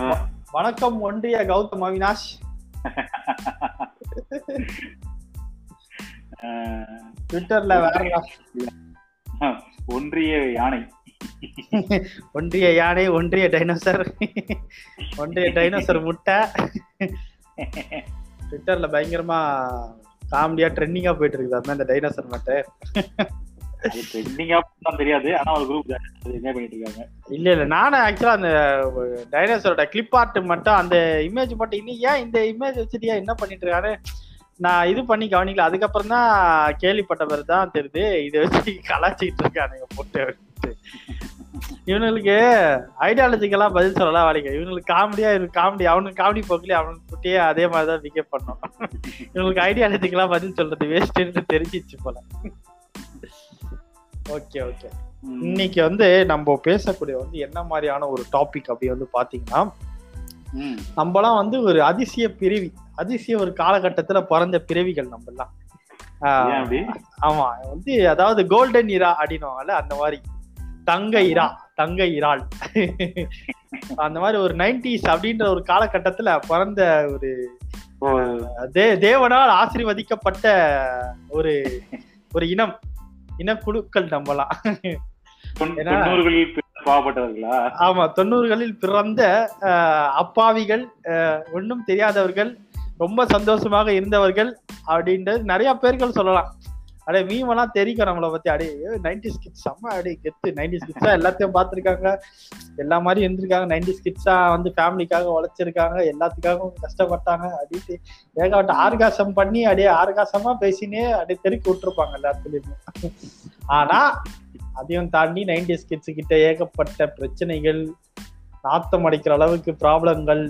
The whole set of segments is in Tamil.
வணக்கம் ஒன்றிய கௌதம் அவினாஷ். ட்விட்டர்ல வேற ஒன்றிய யானை. ஒன்றிய யானை ஒன்றிய டைனோசர் ஒன்றிய டைனோசர் முட்டை. ட்விட்டர்ல பயங்கரமா காமெடியா ட்ரெண்டிங்கா போயிட்டு இருக்குது. அதான் இந்த டைனோசர் முட்டை அது ட்ரெண்டிங்கா தான் தெரியாது. ஆனா ஒரு குரூப் என்ன பண்ணிட்டு இருக்காங்க? இல்ல இல்ல. நானும் ஆக்சுவலா அந்த டைனோசரோட கிளிப் ஆர்ட் மட்டும் அந்த இமேஜ் மட்டும் இன்னும் ஏன் இந்த இமேஜ் வச்சுட்டியா என்ன பண்ணிட்டு இருக்காரு நான் இது பண்ணி கவனிக்கல. அதுக்கப்புறம் தான் கேள்விப்பட்ட பிறகு தான் தெரியுது. இதை வச்சு கலாச்சிக்கிட்டு இருக்கானுங்க போட்டு இவனுக்கு இவனுங்களுக்கு ஐடியாலஜிக்கெல்லாம் பதில் சொல்லலாம் வாடிக்க. இவனுங்களுக்கு காமெடியா இருக்கு காமெடி அவனுக்கு காமெடி போக்கலையே அவனுக்கு குட்டியே அதே மாதிரி தான் பிகேப் பண்ணோம் இவனுக்கு ஐடியாலஜிக்கெல்லாம் பதில் சொல்றது வேஸ்ட்ன்னு தெரிஞ்சிச்சு போல. Okay okay. இன்னைக்கு வந்து நம்ம பேசக்கூடிய வந்து என்ன மாதிரியான ஒரு டாபிக் அப்படி வந்து பாத்தீங்கன்னா. நம்மலாம் வந்து ஒரு அதிசய பிறவி அதிசய ஒரு காலகட்டத்துல பிறந்த பிறவிகள் நம்ம எல்லாம் ஆமா வந்து அதாவது கோல்டன் இரா அப்படின்னுவாங்கல்ல அந்த மாதிரி. தங்க இரா தங்க இறால். அந்த மாதிரி ஒரு நைன்டிஸ் அப்படின்ற ஒரு காலகட்டத்துல பிறந்த ஒரு தேவனால் ஆசீர்வதிக்கப்பட்ட ஒரு ஒரு இனம். இனக்குழுக்கள் நம்பலாம். பாவப்பட்டவர்களா? ஆமா தொண்ணூறுகளில் பிறந்த அப்பாவிகள் ஒண்ணும் தெரியாதவர்கள் ரொம்ப சந்தோஷமாக இருந்தவர்கள் அப்படின்றது நிறைய பேர்கள் சொல்லலாம். அடே மீமெல்லாம் தெரியும் நம்மளை பத்தி. அடே நைன்டி ஸ்கிட்ஸ் செம்ம அடே கெத்து. நைன்டி ஸ்கிட்ஸா எல்லாத்தையும் பார்த்துருக்காங்க. எல்லா மாதிரி இருந்திருக்காங்க. நைன்டி ஸ்கிட்ஸா வந்து ஃபேமிலிக்காக உழைச்சிருக்காங்க. எல்லாத்துக்காகவும் கஷ்டப்பட்டாங்க. அப்படின்ட்டு ஏகப்பட்ட ஆர்காசம் பண்ணி அப்படியே ஆர்காசமா பேசினே அப்படியே தெருக்கி விட்டுருப்பாங்க எல்லாத்துலயுமே. ஆனா அதையும் தாண்டி நைன்டி ஸ்கிட்ஸ் கிட்ட ஏகப்பட்ட பிரச்சனைகள் நாத்தம் அடிக்கிற அளவுக்கு ப்ராப்ளங்கள்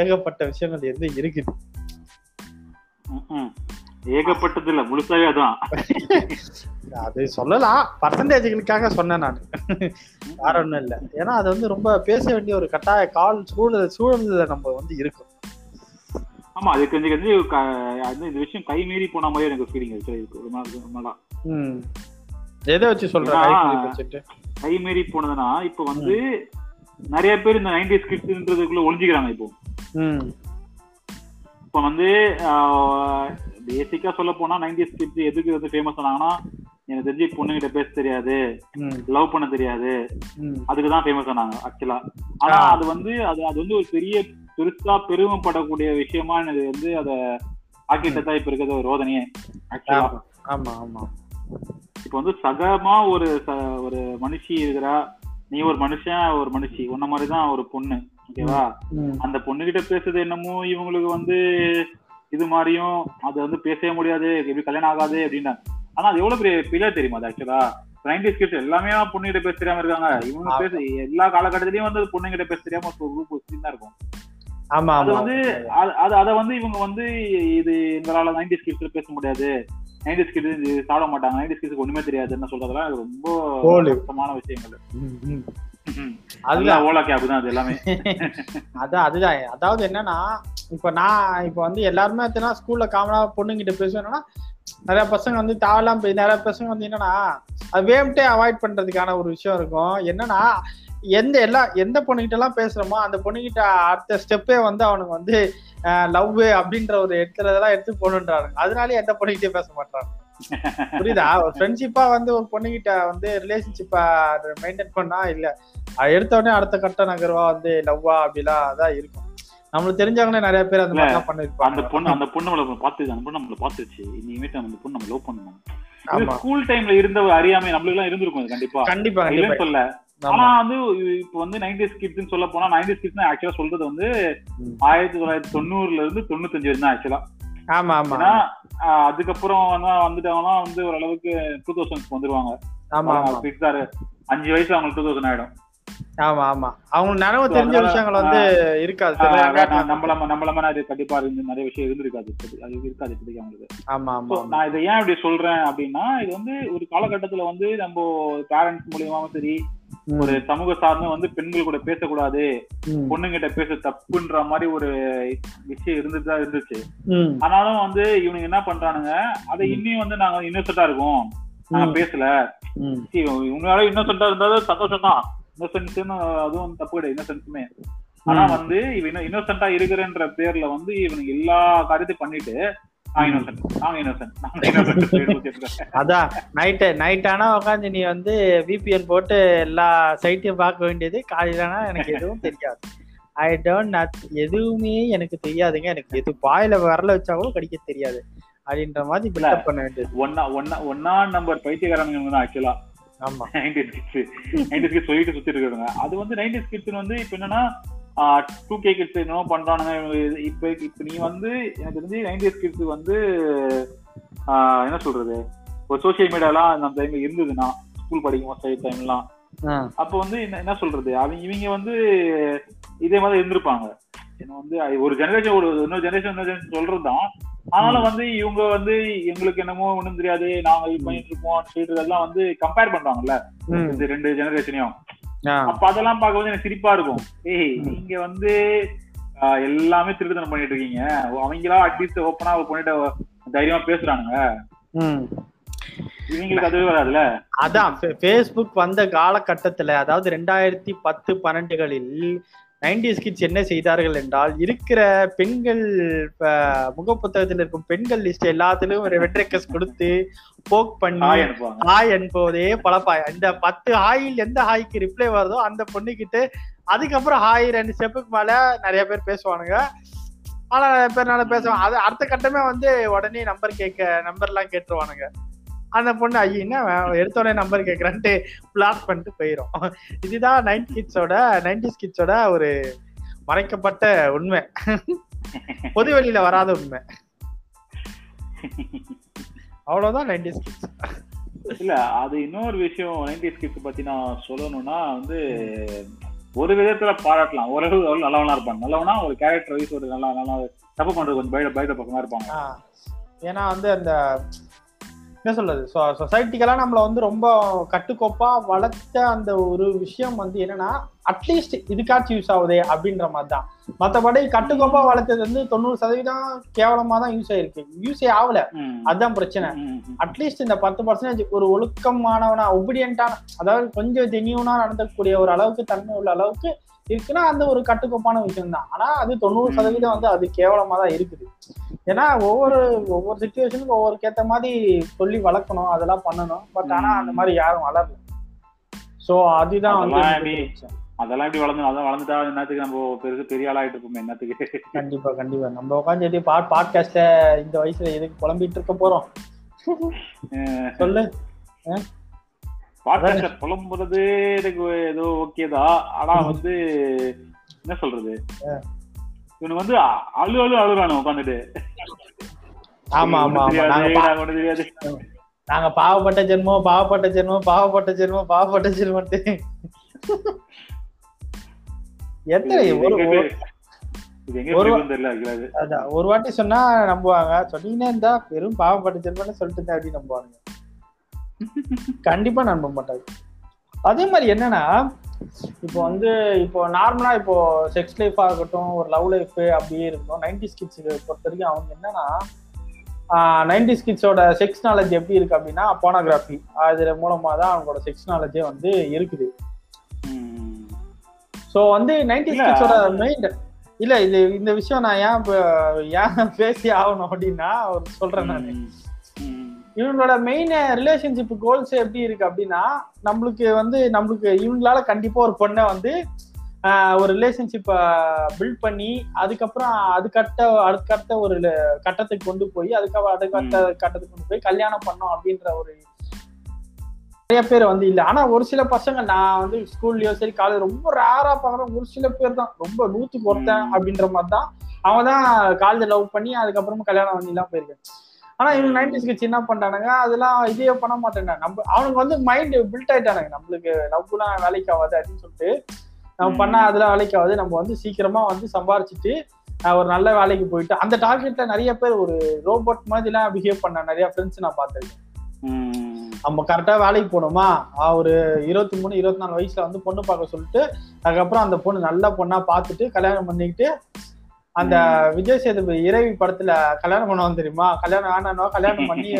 ஏகப்பட்ட விஷயங்கள் எது இருக்குது. ஏகப்பட்டது இல்ல முழுசாவே அதான். அது சொல்லலாம். பர்சன்டேஜ்களுக்காக சொன்னேன் நான். வேற ஒண்ணும் இல்லை. ஏன்னா அது வந்து ரொம்ப பேச வேண்டிய ஒரு கட்டாய கால் சூழல் சூழல்ல நம்ம வந்து இருக்கும். ஆமா அது கொஞ்சம் கொஞ்சம் க- அது இந்த விஷயம் கை மீறி போன மாதிரி எனக்கு ஃபீலிங் இருக்கு. ஒரு நாள் ரொம்ப நாளா. ம். எதை வச்சு சொல்ற? ஏன்னா- கைக்குலி வச்சுட்டு கை மீறி போனதுன்னா இப்ப வந்து நிறைய பேர் இந்த நைன்டி ஸ்கிட்ஸ்ன்றதுக்குள்ள ஒளிஞ்சுக்கிறாங்க இப்போ. இப்ப வந்து பேசிக்கா சொல்ல போனா நைன்டி ஸ்கிட்ஸ் எதுக்கு வந்து ஃபேமஸ் ஆனாங்கன்னா எனக்கு தெரிஞ்சு பொண்ணுகிட்ட பேச தெரியாது. லவ் பண்ண தெரியாது. ம். அதுக்கு தான் ஃபேமஸ் ஆனாங்க ஆக்சுவலா ஆனா. அது வந்து அது அது வந்து ஒரு பெரிய பெருசா பெருமைப்படக்கூடிய விஷயமா எனக்கு வந்து அத ஆக்கிட்டு தான் இப்ப இருக்கிறது ஒரு ரோதனையே ஆக்சுவலா ஆமா ஆமா இப்ப வந்து சகமா ஒரு ஒரு மனுஷி இருக்கிறா நீ ஒரு மனுஷன் ஒரு மனுஷி உன்ன மாதிரிதான் ஒரு பொண்ணு ஓகேவா அந்த பொண்ணுகிட்ட பேசுறது என்னமோ இவங்களுக்கு வந்து இது மாதிரியும் அது வந்து பேசவே முடியாது எப்படி கல்யாணம் ஆகாது அப்படின்னா ஆனா அது எவ்வளவு பெரிய பிள்ளை தெரியுமா அது ஆக்சுவலா நைன்டி கிட்ஸ் எல்லாமே பொண்ணுகிட்ட பேச தெரியாம இருக்காங்க. இவங்க பேச எல்லா காலகட்டத்திலயும் வந்து பொண்ணுகிட்ட பேச தெரியாம ஒரு குரூப் தான் இருக்கும். ஆமா அது வந்து அது அது வந்து இவங்க வந்து இது எங்களால நைன்டி கிட்ஸ்ல பேச முடியாது. நைன்டி கிட்ஸ் சாப்பிட மாட்டாங்க. நைன்டி கிட்ஸ்க்கு ஒண்ணுமே தெரியாதுன்னு சொல்றதெல்லாம் ரொம்ப. கஷ்டமான விஷயங்கள். அதுதான் அதுதான். ஓலா கேப் தான் அது எல்லாமே. அதான் அதுதான். அதாவது என்னன்னா இப்ப நான் இப்ப வந்து எல்லாருமே எத்தனா ஸ்கூல்ல காமனா பொண்ணுங்கிட்ட பேசுவேன். என்னன்னா நிறைய பசங்க வந்து தேவையில்லாம போய் நிறைய பசங்க வந்து என்னன்னா அது வேம்ட்டே அவாய்ட் பண்றதுக்கான ஒரு விஷயம் இருக்கும். என்னன்னா எந்த எல்லா எந்த பொண்ணுகிட்ட எல்லாம் பேசுறோமோ அந்த பொண்ணுகிட்ட அடுத்த ஸ்டெப்பே வந்து அவனுக்கு வந்து லவ் அப்படின்ற ஒரு இடத்துல எடுத்து போகணுன்றாங்க அதனாலே எந்த பொண்ணுகிட்டயும் பேச மாட்டாங்க புரியுதா? ஒரு ஃப்ரெண்ட்ஷிப்பா வந்து ஒரு பொண்ணுகிட்ட வந்து ரிலேஷன்ஷிப்பா மெயின்டைன் பண்ணா இல்ல அது எடுத்த உடனே அடுத்த கட்ட நகர்வா வந்து லவ்வா அப்படிலாம் அதான் இருக்கும். நம்மளுக்கு தெரிஞ்சவங்களே நிறைய பேர் அந்த இல்ல, மாதிரிலாம் அந்த பண்ணிருப்பாங்க பொண்ணு அந்த பொண்ணு நம்மள பார்த்து அந்த பொண்ணு நம்மள பார்த்துச்சு இனிமேட்டு அந்த பொண்ணு நம்ம லவ் பண்ணணும் ஸ்கூல் டைம்ல இருந்த அறியாமை நம்மளுக்கு எல்லாம் இருந்திருக்கும் அது கண்டிப்பா. கண்டிப்பா இல்லைன்னு சொல்ல. ஆனா வந்து இப்போ வந்து நைன்டி கிட்ஸ்னு சொல்ல போனா நைன்டி கிட்ஸ் ஆக்சுவலா சொல்றது வந்து. ஆயிரத்தி தொள்ளாயிரத்தி தொண்ணூறுல இருந்து தொண்ணூத்தஞ்சு வரைக்கும் ஆக்சுவலா ஆமா ஆமா. அதுக்கப்புறம் வந்து வந்துட்டாங்கன்னா வந்து ஓரளவுக்கு டூ தௌசண்ட்ஸ்க்கு வந்துருவாங்க. ஆமா அஞ்சு வயசு அவங்களுக்கு டூ தௌசண்ட் ஆயிடும். ஆமா ஆமா. அவங்களுக்கு நினைவு So, தெரிஞ்ச விஷயங்கள் வந்து இருக்காது. நம்மள நம்மள மாதிரி கண்டிப்பா இருந்து நிறைய விஷயம் இருந்திருக்காது. அது இருக்காது இப்போதைக்கு அவங்களுக்கு. ஆமா ஆமா நான் இதை ஏன் இப்படி சொல்றேன் அப்படின்னா இது வந்து ஒரு காலகட்டத்துல வந்து நம்ம பேரண்ட்ஸ் மூலியமாவும் சரி ஒரு சமூக சார்ந்து வந்து பெண்கள் கூட பேசக்கூடாது பொண்ணுங்கிட்ட பேச தப்புன்ற மாதிரி ஒரு விஷயம் இருந்துட்டு தான் இருந்துச்சு. ஆனாலும் வந்து இவனுங்க என்ன பண்றானுங்க அதை இன்னும் வந்து நாங்க இன்னோசென்டா இருக்கோம். நாங்க பேசல. இவங்களால இன்னோசென்டா இருந்தாலும் சந்தோஷம் தான் இன்னோசென்ஸ்னு அதுவும் தப்பு கிடையாது இன்னோசென்ஸுமே ஆனா. வந்து இவன் இன்னோசென்டா இருக்கிறன்ற பேர்ல வந்து இவனுக்கு எல்லா காரியத்தையும் பண்ணிட்டு அதான் நைட்டு நைட் ஆனா உட்காந்து நீ வந்து விபிஎன் போட்டு எல்லா சைட்டையும் பார்க்க வேண்டியது காலையிலனா எனக்கு எதுவும் தெரியாது. ஐ டோன்ட் எதுவுமே எனக்கு தெரியாதுங்க. எனக்கு எது பாயில வரல வச்சா கூட கடிக்க தெரியாது. அப்படின்ற மாதிரி பில்டப் பண்ண வேண்டியது. ஒன்னா ஒன்னா ஒன்னா நம்பர் பைத்தியக்காரங்க தான் ஆக்சுவலா ஆமா. நைன்டிஸ் கிட்ஸ் நைன்டிஸ் கிட்ஸ் சொல்லிட்டு சுத்திட்டு இருக்காங்க. அது வந்து நைன்டிஸ் கிட்ஸ் வந்து இப்ப என்னன்னா டூ கே கிட்ஸ் என்னமோ பண்றானுங்க. இப்ப இப்ப நீ வந்து எனக்கு தெரிஞ்சு நைன்டிஸ் கிட்ஸ் வந்து என்ன சொல்றது? ஒரு சோசியல் மீடியாலாம் அந்த டைம்ல இருந்ததுன்னா ஸ்கூல் படிக்கும் போது டைம்லாம் அப்போ வந்து என்ன என்ன சொல்றது? அவங்க இவங்க வந்து இதே மாதிரி இருந்திருப்பாங்க. என்ன வந்து ஒரு ஜெனரேஷன் ஒரு இன்னொரு ஜெனரேஷன் இன்னொரு ஜெனரேஷன் சொல்றதுதான் ஆனாலும் வந்து இவங்க வந்து எங்களுக்கு என்னமோ ஒண்ணும் தெரியாது. நாங்க இது பண்ணிட்டு இருப்போம் சொல்லிட்டு எல்லாம் வந்து கம்பேர் பண்றாங்கல்ல. இந்த ரெண்டு ஜெனரேஷனையும் அப்ப அதெல்லாம் பார்க்கும்போது எனக்கு சிரிப்பா இருக்கும். ஏய் நீங்க வந்து எல்லாமே திருட்டுத்தனம் பண்ணிட்டு இருக்கீங்க. அவங்களா அட்லீஸ்ட் ஓப்பனா பண்ணிட்டு தைரியமா பேசுறானுங்க. அதான் ஃபேஸ்புக் வந்த காலகட்டத்துல அதாவது ரெண்டாயிரத்தி பத்து பன்னெண்டுகளில் நைன்டிஸ் கிட்ஸ் என்ன செய்தார்கள் என்றால் இருக்கிற பெண்கள் அஹ், முகப்புத்தகத்தில் இருக்கும் பெண்கள் லிஸ்ட் எல்லாத்துலயும் ஒரு வெட்ரெக்கஸ் கொடுத்து போக் பண்ணி ஹாய் என்பதே பழப்பாய் இந்த பத்து ஹாயில் எந்த ஹாய்க்கு ரிப்ளை வருதோ அந்த பொண்ணுகிட்ட அதுக்கப்புறம் ஹாய் ரெண்டு ஸ்டெப்புக்கு மேல நிறைய பேர் பேசுவானுங்க. ஆனா நிறைய பேர் நல்லா பேசுவாங்க அது அடுத்த கட்டமே வந்து உடனே நம்பர் கேட்க நம்பர்லாம் கேட்டுருவானுங்க. அந்த பொண்ணு ஐயா எடுத்தோடனே நம்பர் கேட்கறான்ட்டு பிளாக் பண்ணிட்டு போயிடும் இதுதான் நைன்டி கிட்ஸோட நைன்டிஸ் கிட்ஸோட ஒரு மறைக்கப்பட்ட உண்மை. பொது வெளியில வராத உண்மை. அவ்வளவுதான் நைன்டிஸ் கிட்ஸ் இல்ல அது இன்னொரு விஷயம் நைன்டிஸ் கிட்ஸ் பத்தி நான் சொல்லணும்னா வந்து ஒரு விதத்துல பாராட்டலாம். ஓரளவு நல்லவனா இருப்பாங்க நல்லவனா ஒரு கேரக்டர் வைஸ் ஒரு நல்லா நல்லா தப்பு பண்றது கொஞ்சம் பயத பயத பக்கமா இருப்பாங்க. ஏன்னா வந்து அந்த என்ன சொல்றது? சொசைட்டிக்கெல்லாம் நம்மள வந்து ரொம்ப கட்டுக்கோப்பா வளர்த்த அந்த ஒரு விஷயம் வந்து என்னன்னா அட்லீஸ்ட் இதுக்காச்சும் யூஸ் ஆகுதே அப்படின்ற மாதிரி தான் மற்றபடி கட்டுக்கோப்பா வளர்த்தது வந்து தொண்ணூறு சதவீதம் கேவலமா தான் யூஸ் ஆயிருக்கு யூஸே ஆகல. அதுதான் பிரச்சனை. அட்லீஸ்ட் இந்த பத்து பர்சன்டேஜ் ஒரு ஒழுக்கமானவனா ஒபீடியன்டான அதாவது கொஞ்சம் ஜெனியூனா நடந்தக்கூடிய ஒரு அளவுக்கு தன்மை உள்ள அளவுக்கு இருக்குன்னா அந்த ஒரு கட்டுக்கோப்பான விஷயம் தான் ஆனா அது தொண்ணூறு. சதவீதம் வந்து அது கேவலமா தான் இருக்குது. ஏன்னா ஒவ்வொரு ஒவ்வொரு சுச்சுவேஷனுக்கு ஒவ்வொரு கேத்த மாதிரி சொல்லி வளர்க்கணும் அதெல்லாம் பண்ணணும். பட் ஆனா அந்த மாதிரி யாரும் வளரல. சோ அதுதான் வந்து அதெல்லாம் எப்படி? வளர்ந்து அதான் வளர்ந்துட்டா என்னத்துக்கு நம்ம பெருசு பெரிய ஆளாயிட்டு இருப்போம் என்னத்துக்கு? கண்டிப்பா கண்டிப்பா. நம்ம உட்காந்து எப்படி பாட் பாட்காஸ்ட்ல இந்த வயசுல எதுக்கு புலம்பிட்டு இருக்க போறோம்? சொல்லு. பாட்காஸ்ட புலம்புறது எனக்கு ஏதோ ஓகே தான். ஆனா வந்து என்ன சொல்றது? இவனுக்கு வந்து அழு அழு அழுறானு உட்காந்துட்டு ஆமா ஆமா தெரியாது நாங்க பாவப்பட்ட ஜென்மம் பாவப்பட்ட ஜென்மம் பாவப்பட்ட ஜென்மம் பாவப்பட்ட ஜென்மத்து எத்தனை ஒரு வாட்டி சொன்னா நம்புவாங்க. சொன்னீங்கன்னா இருந்தா வெறும் பாவப்பட்ட ஜென்மம்னு சொல்லிட்டு இருந்தேன் அப்படின்னு நம்புவாங்க கண்டிப்பா நம்ப மாட்டாங்க அதே மாதிரி என்னன்னா இப்போ வந்து இப்போ நார்மலா இப்போ செக்ஸ் லைஃப் ஆகட்டும் ஒரு லவ் லைஃப் அப்படியே இருக்கும் நைன்டி ஸ்கிட்ஸுக்கு பொறுத்த வரைக்கும் அவங்க என்னன்னா நைன்டி ஸ்கிட்ஸோட செக்ஸ் நாலேஜ் எப்படி இருக்கு அப்படின்னா போனோகிராஃபி அது மூலமா தான் அவங்களோட செக்ஸ் நாலேஜே வந்து இருக்குது. ஸோ வந்து நைன்டி ஸ்கிட்ஸோட மெயின் இல்ல இது இந்த விஷயம் நான் ஏன் ஏன் பேசி ஆகணும் அப்படின்னா ஒரு சொல்றேன் நான். இவங்களோட மெயின் ரிலேஷன்ஷிப் கோல்ஸ் எப்படி இருக்கு அப்படின்னா நம்மளுக்கு வந்து நம்மளுக்கு இவங்களால கண்டிப்பா ஒரு பொண்ணை வந்து ஆஹ், ஒரு ரிலேஷன்ஷிப்பை பில்ட் பண்ணி அதுக்கப்புறம் அதுக்கட்ட அதுக்கடுத்த ஒரு கட்டத்துக்கு கொண்டு போய் அதுக்கப்புறம் அதுக்கடுத்த கட்டத்துக்கு கொண்டு போய் கல்யாணம் பண்ணோம் அப்படின்ற ஒரு நிறைய பேர் வந்து இல்ல. ஆனா ஒரு சில பசங்க நான் வந்து ஸ்கூல்லயோ சரி காலேஜ் ரொம்ப ரேரா பாக்குறேன் ஒரு சில பேர் தான். ரொம்ப நூத்துக்கு ஒருத்தன். அப்படின்ற மாதிரி தான். அவங்க தான் காலேஜ் லவ் பண்ணி அதுக்கப்புறமா கல்யாணம் பண்ணி எல்லாம் போயிருக்கேன். ஆனா இவங்க நைன்டிஸ் கிட்ஸ் என்ன பண்றானுங்க அதெல்லாம் இதே பண்ண மாட்டேங்க நம்ம அவனுக்கு வந்து மைண்ட் பில்ட் ஆயிட்டானுங்க. நம்மளுக்கு லவ்லாம் வேலைக்கு ஆகாது அப்படின்னு சொல்லிட்டு நம்ம பண்ணா அதெல்லாம் வேலைக்கு ஆகாது. நம்ம வந்து சீக்கிரமா வந்து சம்பாரிச்சிட்டு ஒரு நல்ல வேலைக்கு போயிட்டு அந்த டார்கெட்ல நிறைய பேர் ஒரு ரோபோட் மாதிரிலாம் பிஹேவ் பண்ண நிறைய ஃப்ரெண்ட்ஸ் நான் பார்த்திருக்கேன். நம்ம கரெக்டா வேலைக்கு போகணுமா ஆஹ், ஒரு இருபத்தி மூணு இருபத்தி நாலு வயசுல வந்து பொண்ணு பார்க்க சொல்லிட்டு அதுக்கப்புறம் அந்த பொண்ணு நல்ல பொண்ணா பார்த்துட்டு கல்யாணம் பண்ணிக்கிட்டு அந்த விஜய் சேதுபதி இறைவி படத்துல கல்யாணம் பண்ணுவான் தெரியுமா? கல்யாணம் ஆனா கல்யாணம் பண்ணி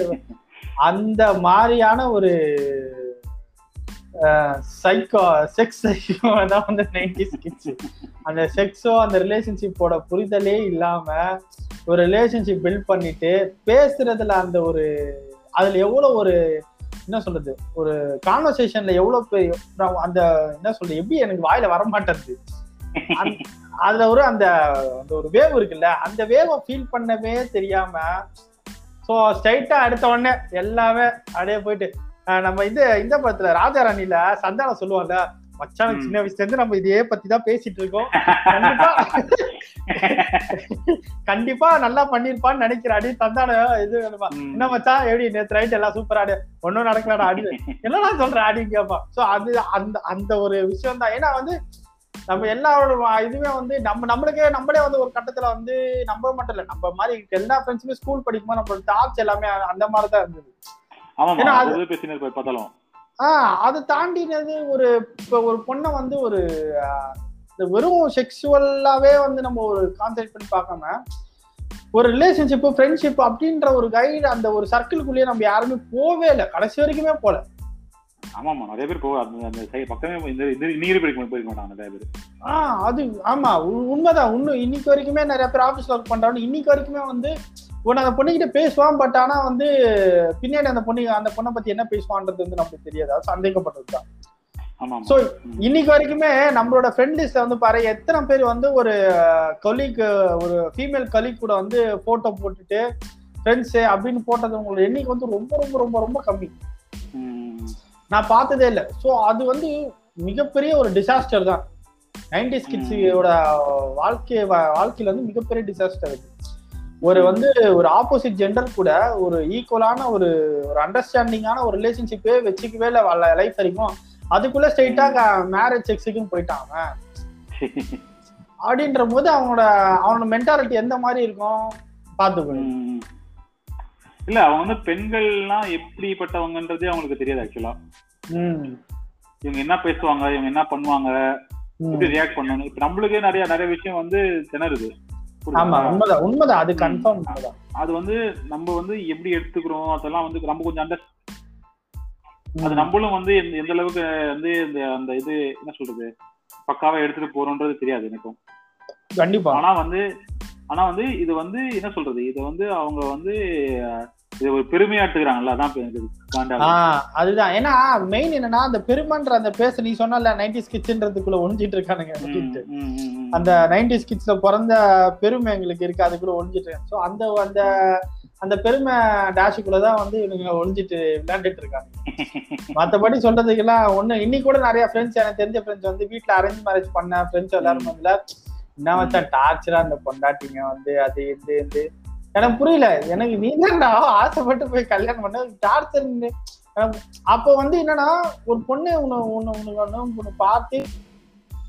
அந்த மாதிரியான ஒரு சைக்கோ செக்ஸ் சைக்கோ தான் வந்து நைன்டிஸ் கிட்ஸ் அந்த செக்ஸோ அந்த ரிலேஷன்ஷிப்போட புரிதலே இல்லாம ஒரு ரிலேஷன்ஷிப் பில்ட் பண்ணிட்டு பேசுறதுல அந்த ஒரு அதுல எவ்வளவு ஒரு என்ன சொல்றது? ஒரு கான்வர்சேஷன்ல எவ்வளவு அந்த என்ன சொல்றது? எப்படி எனக்கு வாயில வர மாட்டேங்குது அதுல ஒரு அந்த அந்த ஒரு வேவ் இருக்குல்ல அந்த வேவை ஃபீல் பண்ணவே தெரியாம ஸோ ஸ்ட்ரைட்டா அடுத்த உடனே எல்லாமே அப்படியே போயிட்டு நம்ம இந்த இந்த படத்துல ராஜா ராணில சந்தானம் சொல்லுவாங்க மச்சான். சின்ன வயசுல இருந்து நம்ம இதே பத்தி தான் பேசிட்டு இருக்கோம். கண்டிப்பா. கண்டிப்பா நல்லா பண்ணிருப்பான்னு நினைக்கிறேன் அடி சந்தானம் இது என்ன மச்சான் எப்படி நேத்து ரைட் எல்லாம் சூப்பர் ஆடு ஒன்னும் நடக்கலடா ஆடி என்னடா சொல்ற ஆடி கேப்பா சோ அது அந்த அந்த ஒரு விஷயம் தான் ஏன்னா வந்து நம்ம எல்லாரோட இதுவே வந்து நம்ம நம்மளுக்கே நம்மளே வந்து ஒரு கட்டத்துல வந்து நம்ம மட்டும். இல்ல நம்ம மாதிரி எல்லா ஃப்ரெண்ட்ஸுமே ஸ்கூல் படிக்கும்போது நம்மளோட தாட்ஸ் எல்லாமே அந்த மாதிரி தான் இருந்தது ஏன்னா அது- ஆஹ் அது தாண்டினது ஒரு இப்ப ஒரு பொண்ணை வந்து ஒரு வெறும் செக்ஷுவலாவே வந்து நம்ம ஒரு கான்சென்ட்ரேட் பண்ணி பார்க்காம ஒரு ரிலேஷன்ஷிப் ஃப்ரெண்ட்ஷிப் அப்படின்ற ஒரு கைடு அந்த ஒரு சர்க்கிள்குள்ளேயே நம்ம யாருமே போவே இல்லை. கடைசி வரைக்குமே போல. ஆமாமா நிறைய பேர் போ அந்த பக்கமே இந்த நீர் படிக்க போயிருக்க மாட்டாங்க நிறைய பேர். ஆஹ் அது ஆமா உண்மைதான். இன்னும் இன்னைக்கு வரைக்குமே நிறைய பேர் ஆபீஸ்ல ஒர்க் பண்றாங்க இன்னைக்கு வரைக்குமே வந்து உன்னை அந்த பொண்ணுகிட்ட பேசுவான் பட் ஆனா வந்து பின்னாடி அந்த பொண்ணு அந்த பொண்ணை பத்தி என்ன பேசுவான்றது வந்து நமக்கு தெரியாது. அது சந்தேகப்பட்டது தான். ஆமா இன்னைக்கு வரைக்குமே நம்மளோட ஃப்ரெண்ட் லிஸ்ட்ல வந்து பாரு எத்தனை பேர் வந்து ஒரு கொலீக் ஒரு ஃபீமேல் கொலீக் கூட வந்து போட்டோ போட்டுட்டு ஃப்ரெண்ட்ஸ் அப்படின்னு போட்டது உங்களோட எண்ணிக்கை வந்து ரொம்ப ரொம்ப ரொம்ப ரொம்ப கம்மி. நான் பார்த்ததே இல்லை. ஸோ அது வந்து மிகப்பெரிய ஒரு டிசாஸ்டர் தான். நைன்டிஸ் கிட்ஸோட வாழ்க்கை வாழ்க்கையில வந்து மிகப்பெரிய டிசாஸ்டர் இது ஒரு வந்து ஒரு ஆப்போசிட் ஜெண்டர் கூட ஒரு ஈக்குவலான ஒரு ஒரு அண்டர்ஸ்டாண்டிங்கான ஒரு ரிலேஷன்ஷிப்பே வச்சுக்கவே இல்லை லைஃப் வரைக்கும். அதுக்குள்ள ஸ்ட்ரைட்டா மேரேஜ் செக்ஸுக்கும் போயிட்டான் அவன். அப்படின்ற போது அவனோட அவனோட மென்டாலிட்டி எந்த மாதிரி இருக்கும்? பாத்துக்கணும் ம். இல்ல அவங்க வந்து பெண்கள்லாம் எப்படிப்பட்டவங்கன்றதே அவங்களுக்கு தெரியாது ஆக்சுவலா இவங்க என்ன பேசுவாங்க இவங்க என்ன பண்ணுவாங்க. எப்படி ரியாக்ட் பண்ணணும் இப்ப நம்மளுக்கே நிறைய நிறைய விஷயம் வந்து திணறுது? உண்மைதான் அது. கன்ஃபார்ம் அது வந்து நம்ம வந்து எப்படி எடுத்துக்கிறோம் அதெல்லாம் வந்து நம்ம கொஞ்சம் அண்டர் அது. நம்மளும் வந்து எந்த எந்த அளவுக்கு வந்து இந்த அந்த இது என்ன சொல்றது பக்காவா எடுத்துட்டு போறோம்ன்றது தெரியாது எனக்கும் கண்டிப்பா ஆனா வந்து ஆனா வந்து இது வந்து என்ன சொல்றது? இது வந்து அவங்க வந்து இது ஒரு பெருமையா எடுத்துக்கிறாங்கல்ல அதான் அதுதான். ஏன்னா மெயின் என்னன்னா அந்த பெருமைன்ற அந்த பேச நீ சொன்னல நைன்டிஸ் கிட்ஸ்ன்றதுக்குள்ள ஒழிஞ்சிட்டு இருக்கானுங்க அந்த நைன்டிஸ் கிட்ஸ்ல பிறந்த பெருமை எங்களுக்கு இருக்கு அதுக்குள்ள ஒழிஞ்சிட்டு ஸோ அந்த அந்த அந்த பெருமை டேஷுக்குள்ளதான் வந்து இவங்க ஒழிஞ்சிட்டு விளையாண்டுட்டு இருக்காங்க. மத்தபடி சொல்றதுக்கெல்லாம் ஒண்ணு இன்னைக்கு கூட நிறைய ஃப்ரெண்ட்ஸ் எனக்கு தெரிஞ்ச ஃப்ரெண்ட்ஸ் வந்து வீட்ல அரேஞ்ச் மேரேஜ் பண்ண ஃப்ரெண்ட்ஸ் எல்லாரும் என்ன வச்சா டார்ச்சரா அந்த பொண்டாட்டிங்க வந்து அது இது இது. எனக்கு புரியல எனக்கு நீ தான்டா ஆசைப்பட்டு போய் கல்யாணம் பண்ண? டார்ச்சர் அப்போ வந்து என்னன்னா ஒரு பொண்ணு உன்னை உன்னை உனக்கு ஒண்ணு பார்த்து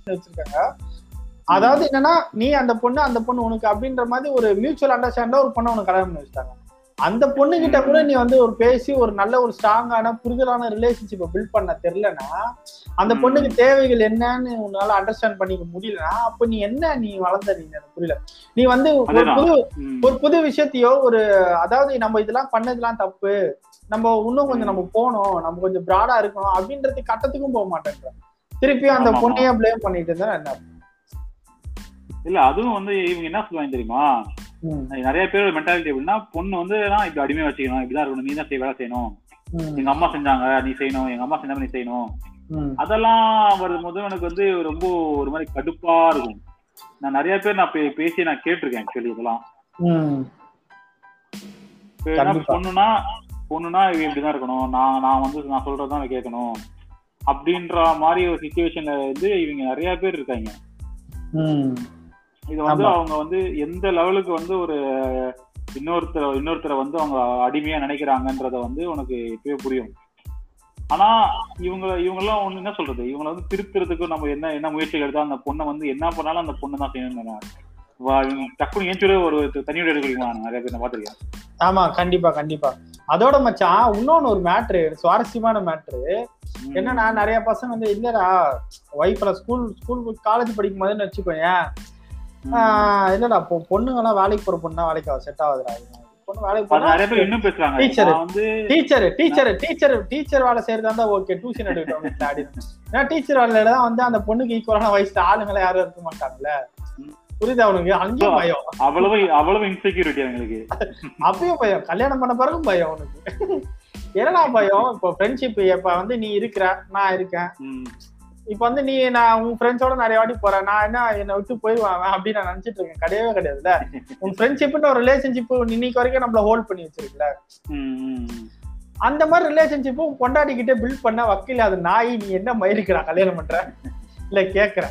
வச்சிருக்காங்க. அதாவது என்னன்னா நீ அந்த பொண்ணு அந்த பொண்ணு உனக்கு அப்படின்ற மாதிரி ஒரு மியூச்சுவல் அண்டர்ஸ்டாண்டா ஒரு பொண்ணை உனக்கு கல்யாணம் பண்ணி வச்சிட்டாங்க. அந்த பொண்ணு கிட்ட கூட நீ வந்து ஒரு பேசி ஒரு நல்ல ஒரு ஸ்ட்ராங்கான புரிதலான ரிலேஷன்ஷிப்பை பில்ட் பண்ண தெரியலனா அந்த. பொண்ணுக்கு தேவைகள் என்னன்னு உன்னால அண்டர்ஸ்டாண்ட் பண்ணிக்க முடியலனா அப்ப நீ என்ன நீ வளர்ந்த நீ? எனக்கு புரியல. நீ வந்து ஒரு. புது. ஒரு புது விஷயத்தையோ ஒரு அதாவது நம்ம இதெல்லாம் பண்ணதெல்லாம் தப்பு. நம்ம இன்னும் கொஞ்சம் நம்ம போகணும் நம்ம கொஞ்சம் பிராடா இருக்கணும் அப்படின்றது கட்டத்துக்கும் போக மாட்டேன்ற திருப்பியும் அந்த பொண்ணையே ப்ளேம் பண்ணிட்டு இருந்தா என்ன இல்ல அதுவும் வந்து இவங்க என்ன சொல்லுவாங்க தெரியுமா? நிறைய பேரோட மென்டாலிட்டி எப்படின்னா பொண்ணு வந்து இப்படி அடிமையா வச்சுக்கணும் இப்படிதான் இருக்கணும் நீ தான் செய்ய வேலை செய்யணும். எங்க அம்மா செஞ்சாங்க நீ செய்யணும் எங்க அம்மா செஞ்சாங்க நீ செய்யணும். அதெல்லாம் வரும்போது எனக்கு வந்து ரொம்ப ஒரு மாதிரி கடுப்பா இருக்கும். நான் நிறைய பேர் நான் பேசி நான் கேட்டிருக்கேன் ஆக்சுவலி இதெல்லாம். பொண்ணுனா பொண்ணுனா இப்படிதான் இருக்கணும் நான் நான் வந்து நான் சொல்றதுதான் கேட்கணும். அப்படின்ற மாதிரி ஒரு சுச்சுவேஷன்ல வந்து இவங்க நிறைய பேர் இருக்காங்க. இது வந்து. அவங்க வந்து எந்த லெவலுக்கு வந்து ஒரு இன்னொருத்தர் இன்னொருத்தரை வந்து அவங்க அடிமையா நினைக்கிறாங்கன்றத வந்து உனக்கு இப்பவே புரியும். ஆனா இவங்க இவங்க எல்லாம் ஒண்ணு என்ன சொல்றது? இவங்களை வந்து திருத்துறதுக்கு நம்ம என்ன என்ன முயற்சி எடுத்தா அந்த பொண்ணை வந்து என்ன பண்ணாலும் அந்த பொண்ணு தான் செய்யணும் டக்குனு ஏஞ்சூரே ஒரு தனியோட எடுக்கிறீங்களா? நிறைய பேர் பாத்திருக்கேன் ஆமா கண்டிப்பா கண்டிப்பா. அதோட மச்சான் இன்னொன்னு ஒரு மேட்ரு சுவாரஸ்யமான மேட்ரு என்னன்னா நிறைய பசங்க வந்து இல்லடா ஒய்ஃப்ல ஸ்கூல் ஸ்கூல் காலேஜ் படிக்கும் போதுன்னு வச்சுக்கோயேன் இல்லடா இப்போ பொண்ணுங்கெல்லாம் வேலைக்கு போற பொண்ணா வேலைக்கு செட் ஆகுதுடா. பொண்ணு வேலைக்கு போனா இன்னும் பேசுறாங்க. டீச்சர் டீச்சர் டீச்சர் டீச்சர் வேலை செய்யறதா இருந்தா ஓகே டியூஷன் அப்படின்னு ஏன்னா டீச்சர் வேலையில தான் வந்து அந்த பொண்ணுக்கு ஈக்குவலான வயசுல ஆளுங்களை யாரும் இருக்க மாட்டாங்கல்ல. புரியுதா அவனுக்கு அங்கேயும் பயம். அவ்வளவு அவ்வளவு இன்செக்யூரிட்டி எங்களுக்கு அப்பயும் பயம். கல்யாணம் பண்ண பிறகும் பயம் அவனுக்கு என்னடா பயம்? இப்போ ஃப்ரெண்ட்ஷிப் இப்ப வந்து நீ இருக்கிற நான் இருக்கேன். இப்ப வந்து நீ நான் உன் ஃப்ரெண்ட்ஸோட நிறைய வாட்டி போறேன். நான் என்ன என்னை விட்டு போயிடுவான் அவன் அப்படின்னு நான் நினைச்சிட்டு இருக்கேன். கிடையவே கிடையாதுல்ல? உன் ஃப்ரெண்ட்ஷிப்னு ஒரு ரிலேஷன்ஷிப் இன்னைக்கு வரைக்கும் நம்மள ஹோல்ட் பண்ணி வச்சிருக்கல. அந்த மாதிரி ரிலேஷன்ஷிப்பும் பொண்டாட்டிக்கிட்டே பில்ட் பண்ண வக்கீல் அது நாய் நீ என்ன மயிருக்கிறா கல்யாணம் பண்ற? இல்ல கேக்குற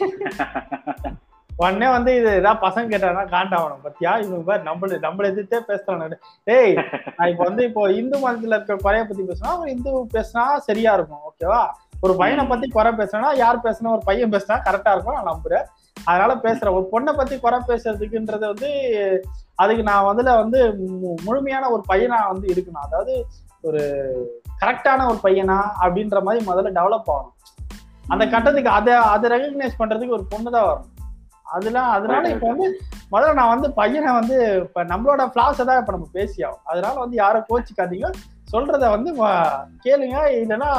உடனே வந்து இது ஏதாவது பசங்க கேட்டானா காண்டாவணும் பத்தியா? இவங்க பாரு நம்மள நம்மள எதிர்த்தே பேசுறானு. டேய் நான் இப்ப வந்து இப்போ இந்து மதத்துல இருக்க குறைய பத்தி பேசினா ஒரு இந்து பேசினா சரியா இருக்கும் ஓகேவா ஒரு பையனை பத்தி குறை பேசுனா யார் பேசுனா ஒரு பையன் பேசினா கரெக்டா இருக்கும் நான் நம்புறேன். அதனால பேசுறேன். ஒரு பொண்ணை பத்தி குறை பேசுறதுக்குன்றது வந்து அதுக்கு நான் வந்துல வந்து முழுமையான ஒரு பையனா வந்து இருக்கணும். அதாவது ஒரு கரெக்டான ஒரு பையனா அப்படின்ற மாதிரி முதல்ல டெவலப் ஆகணும். அந்த கட்டத்துக்கு அதை அதை ரெகக்னைஸ் பண்றதுக்கு ஒரு பொண்ணு தான் வரணும். அதெல்லாம் அதனால இப்ப வந்து முதல்ல நான் வந்து பையனை வந்து இப்ப நம்மளோட ஃபிளாஸை தான் இப்ப நம்ம பேசி ஆகும் அதனால வந்து யாரும் கோச்சிக்காதீங்க. சொல்றத வந்து கேளுங்க. இல்லைன்னா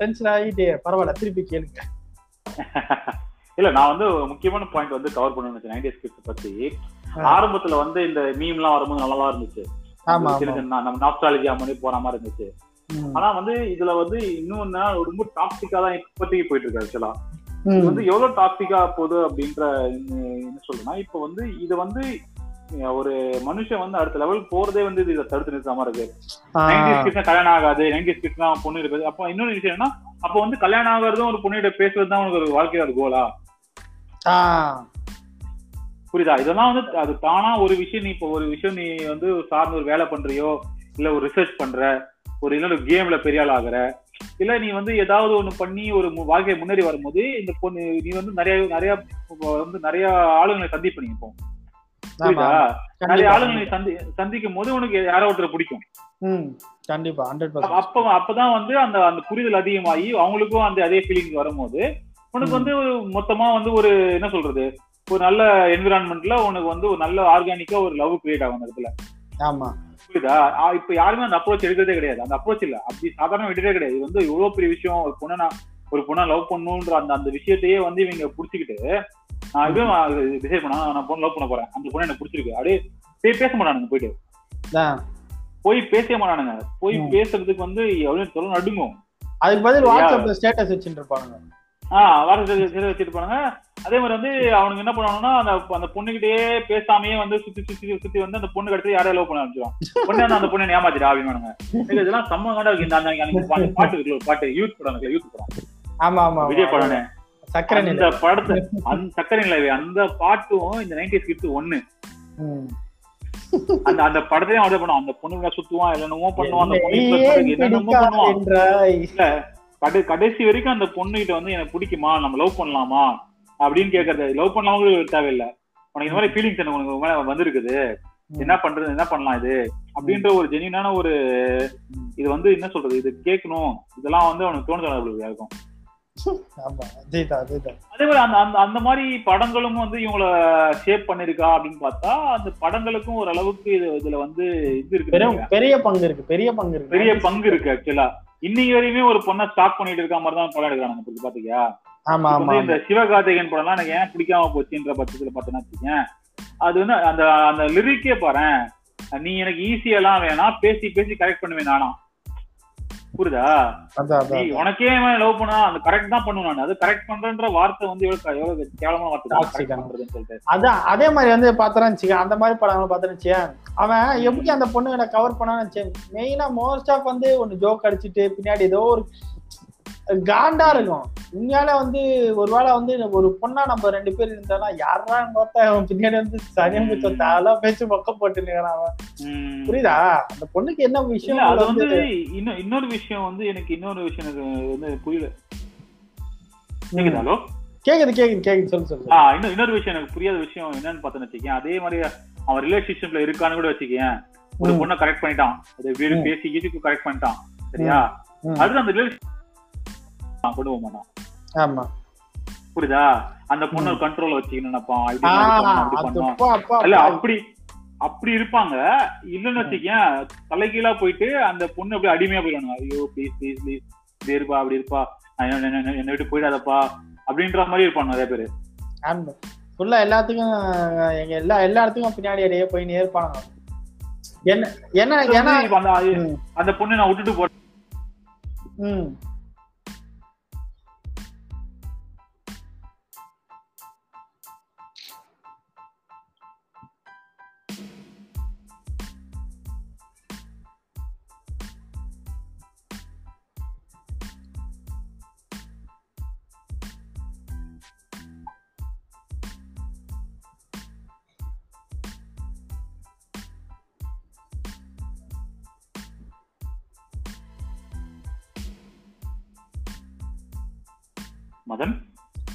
டென்ஷன் ஆகிட்டு பரவாயில்ல திருப்பி கேளுங்க. இல்ல நான் வந்து முக்கியமான பாயிண்ட் வந்து கவர் பண்ணணும் நைன்டி ஸ்கிரிப்ட் பத்தி. ஆரம்பத்துல வந்து இந்த மீம் எல்லாம் வரும்போது நல்லா இருந்துச்சு. நம்ம நாஸ்டாலஜியா மாதிரி போற மாதிரி இருந்துச்சு. ஆனா வந்து இதுல வந்து இன்னும் ரொம்ப டாக்ஸிக்கா தான் இப்போதைக்கு போயிட்டு இருக்கு ஆக்சுவலா. இது வந்து எவ்வளவு டாக்ஸிக்கா போகுது அப்படின்ற என்ன- சொல்றேன்னா இப்ப வந்து இது வந்து ஒரு மனுஷன் வந்து அடுத்த லெவல் போறதே வந்து இதை தடுத்து நிறுத்த மாதிரி இருக்கு. கல்யாணம் ஆகாது நைன்டி ஸ்கிட்ஸ் தான் பொண்ணு இருக்காது அப்போ இன்னொரு விஷயம் என்ன அப்போ வந்து கல்யாணம் ஆகிறதும் ஒரு பொண்ணுகிட்ட பேசுறது தான் உனக்கு ஒரு வாழ்க்கையில ஒரு கோலா புரியுதா? இதெல்லாம் வந்து அது தானா ஒரு விஷயம் நீ இப்போ ஒரு விஷயம் நீ வந்து சார்ந்த ஒரு வேலை பண்றியோ இல்ல ஒரு ரிசர்ச் பண்ற ஒரு ஒரு கேம்ல பெரிய ஆள் ஆகுற இல்ல நீ வந்து ஏதாவது ஒண்ணு பண்ணி ஒரு வாழ்க்கையை முன்னேறி வரும்போது இந்த பொண்ணு நீ வந்து நிறைய நிறைய வந்து நிறைய ஆளுங்களை சந்திப்ப நீ இப்போ. புரியுதா? நிறைய ஆளுங்களை சந்தி சந்திக்கும் போது உனக்கு யாரோ ஒருத்தரை பிடிக்கும். கண்டிப்பா ஹண்ட்ரட் அப்ப- அப்ப அப்பதான் வந்து அந்த அந்த புரிதல் அதிகமாகி அவங்களுக்கும் அந்த அதே ஃபீலிங் வரும்போது உனக்கு. வந்து ஒரு மொத்தமா வந்து ஒரு என்ன சொல்றது ஒரு நல்ல என்விரான்மெண்ட்ல உனக்கு வந்து ஒரு நல்ல ஆர்கானிக்கா ஒரு லவ் கிரியேட் ஆகும் அந்த இடத்துல. ஆமா. புரியுதா? இப்ப யாருமே அந்த அப்ரோச் எடுக்கிறதே கிடையாது. அந்த அப்ரோச் இல்ல. அப்படி சாதாரண விடவே கிடையாது. இது வந்து இவ்வளவு பெரிய விஷயம். ஒரு பொண்ணை நான் ஒரு பொண்ணை லவ் பண்ணணுன்ற அந்த அந்த விஷயத்தையே வந்து இவங்க புடிச்சுக்கிட்டு நான் இதுவும் டிசைட் பண்ணா நான் பொண்ணு லவ் பண்ண போறேன். அந்த பொண்ணு எனக்கு பிடிச்சிருக்கு அப்படியே போய் பேச மாட்டானுங்க போயிட்டு. போய் பேச மாட்டானுங்க. போய். பேசுறதுக்கு வந்து எவ்வளவு சொல்ல நடுங்கும். அதுக்கு பதில்? வாட்ஸ்அப்ல ஸ்டேட்டஸ் வச்சுட்டு இருப்பானுங்க. ஆஹ் வார வச்சுட்டு போனாங்க. அதே மாதிரி வந்து அவனுக்கு என்ன பண்ணுவாங்கன்னா அந்த அந்த பொண்ணுகிட்டயே பேசாமயே வந்து சுத்தி சுத்தி சுத்தி வந்து அந்த பொண்ணு கடுத்து யாரையும் லவ் பண்ண ஆரம்பிச்சிடும் பொண்ணு அந்த பொண்ணை ஏமாத்திடா அப்படின்னு எனக்கு இதெல்லாம் செம்ம காண்டா இருக்கு. இந்த பாட்டு பாட்டு இருக்குல்ல ஒரு பாட்டு. யூத் படம் யூத் படம். ஆமா ஆமா விஜய் படம் சக்கரை அந்த நிலை. படத்தை அந்த சக்கரை நிலவே அந்த பாட்டும் இந்த நைன்டி ஸ்கிரிப்ட் ஒண்ணு. அந்த அந்த படத்தையும் ஆர்டர் பண்ணுவான். அந்த பொண்ணு சுத்துவான் என்னென்னமோ பண்ணுவான். அந்த பொண்ணு என்னென்னமோ பண்ணுவான். கடை கடைசி வரைக்கும் அந்த பொண்ணுகிட்ட வந்து எனக்கு பிடிக்குமா? நம்ம லவ் பண்ணலாமா? அப்படின்னு கேக்குறது. லவ் பண்ணலாம தேவையில்லை. உனக்கு இந்த மாதிரி ஃபீலிங்ஸ் எனக்கு உனக்கு மேல வந்திருக்குது. என்ன பண்றது? என்ன பண்ணலாம் இது? அப்படின்ற ஒரு ஜெனியூனான ஒரு இது வந்து என்ன சொல்றது? இது கேட்கணும். இதெல்லாம் வந்து அவனுக்கு இருக்கும் ஆமா அதேதான் அதேதான். அதே மாதிரி அந்த அந்த அந்த மாதிரி படங்களும் வந்து இவங்கள ஷேப் பண்ணிருக்கா அப்படின்னு பார்த்தா அந்த படங்களுக்கும் ஒரு அளவுக்கு இது இதுல வந்து இது இருக்கு. பெரிய பங்கு இருக்கு பெரிய பங்கு இருக்கு. பெரிய பங்கு இருக்கு ஆக்சுவலா இன்னைக்கு வரையுமே ஒரு பொண்ணை ஸ்டாக் பண்ணிட்டு இருக்க மாதிரி தான் படம் எடுக்கிறாங்க பாத்தீங்களா இந்த சிவகார்த்திகேயன் படம்லாம் எனக்கு ஏன் பிடிக்காம போச்சுன்ற பட்சத்துல பார்த்தேன்னா அது வந்து அந்த அந்த லிரிக்கே பாரேன். நீ எனக்கு ஈஸியெல்லாம் வேணாம் பேசி பேசி கரெக்ட் பண்ணுவேன் நானா. புரியுதா? உனக்கே லவ் பண்ணா அந்த கரெக்ட் தான் பண்ணுவேன் நான். அது கரெக்ட் பண்றேன்ற வார்த்தை வந்து எவ்வளவு எவ்வளவு கேவலமான வார்த்தை சொல்லிட்டு. அதான் அதே மாதிரி வந்து வச்சுக்க அந்த மாதிரி படங்களை வச்சுக்க அவன் எப்படி அந்த பொண்ணுங்களை கவர் பண்ணான்னு மெயினா மோஸ்ட் ஆஃப் வந்து ஒன்னு ஜோக் அடிச்சுட்டு பின்னாடி ஏதோ ஒரு காண்டா இருக்கும். உண்மையால வந்து ஒருவேளை வந்து ஒரு பொண்ணா நம்ம ரெண்டு பேர் இருந்தானா யாரா பார்த்தா அவன் பின்னாடி வந்து சரியா சொத்த அதெல்லாம் பேச்சு மொக்க போட்டு நிக்கிறான். புரியுதா? அந்த பொண்ணுக்கு என்ன விஷயம் அது வந்து இன்னும் இன்னொரு விஷயம் வந்து எனக்கு இன்னொரு விஷயம் எனக்கு வந்து புரியல. ஹலோ? கேக்குது கேக்குது கேக்குது. சொல்லு சொல்லு ஆஹ் இன்னும் இன்னொரு விஷயம் எனக்கு புரியாத விஷயம் என்னன்னு பார்த்தேன்னு வச்சுக்கேன். அதே மாதிரி அவன் ரிலேஷன்ஷிப்ல இருக்கான்னு கூட வச்சுக்கேன். ஒரு. பொண்ணை கரெக்ட் பண்ணிட்டான். அது வீடு. பேசி கீசிக்கு கரெக்ட் பண்ணிட்டான். சரியா. அடுத்து அந்த ரிலேஷன் போக மாட்டான் ஆமா. புரியுதா? அந்த பொண்ணு கண்ட்ரோல் வச்சுக்கணும் நினைப்பான் இல்ல அப்பா. அப்படி அப்படி இருப்பாங்க. இல்லன்னு வச்சுக்கேன் தலைகீழா போயிட்டு அந்த பொண்ணு அப்படியே அடிமையா போயிடுவாங்க ஐயோ ப்ளீஸ் ப்ளீஸ் ப்ளீஸ் இப்படி இருப்பா அப்படி இருப்பா. என்ன- விட்டு போயிடாதப்பா. அப்படின்ற மாதிரி இருப்பாங்க நிறைய பேரு. ஃபுல்லா எல்லாத்துக்கும் எங்க எல்லா எல்லா இடத்துக்கும் பின்னாடி அடையே போய் நேர்ப்பானுங்க என்ன என்ன அந்த பொண்ணு நான் விட்டுட்டு போறேன்.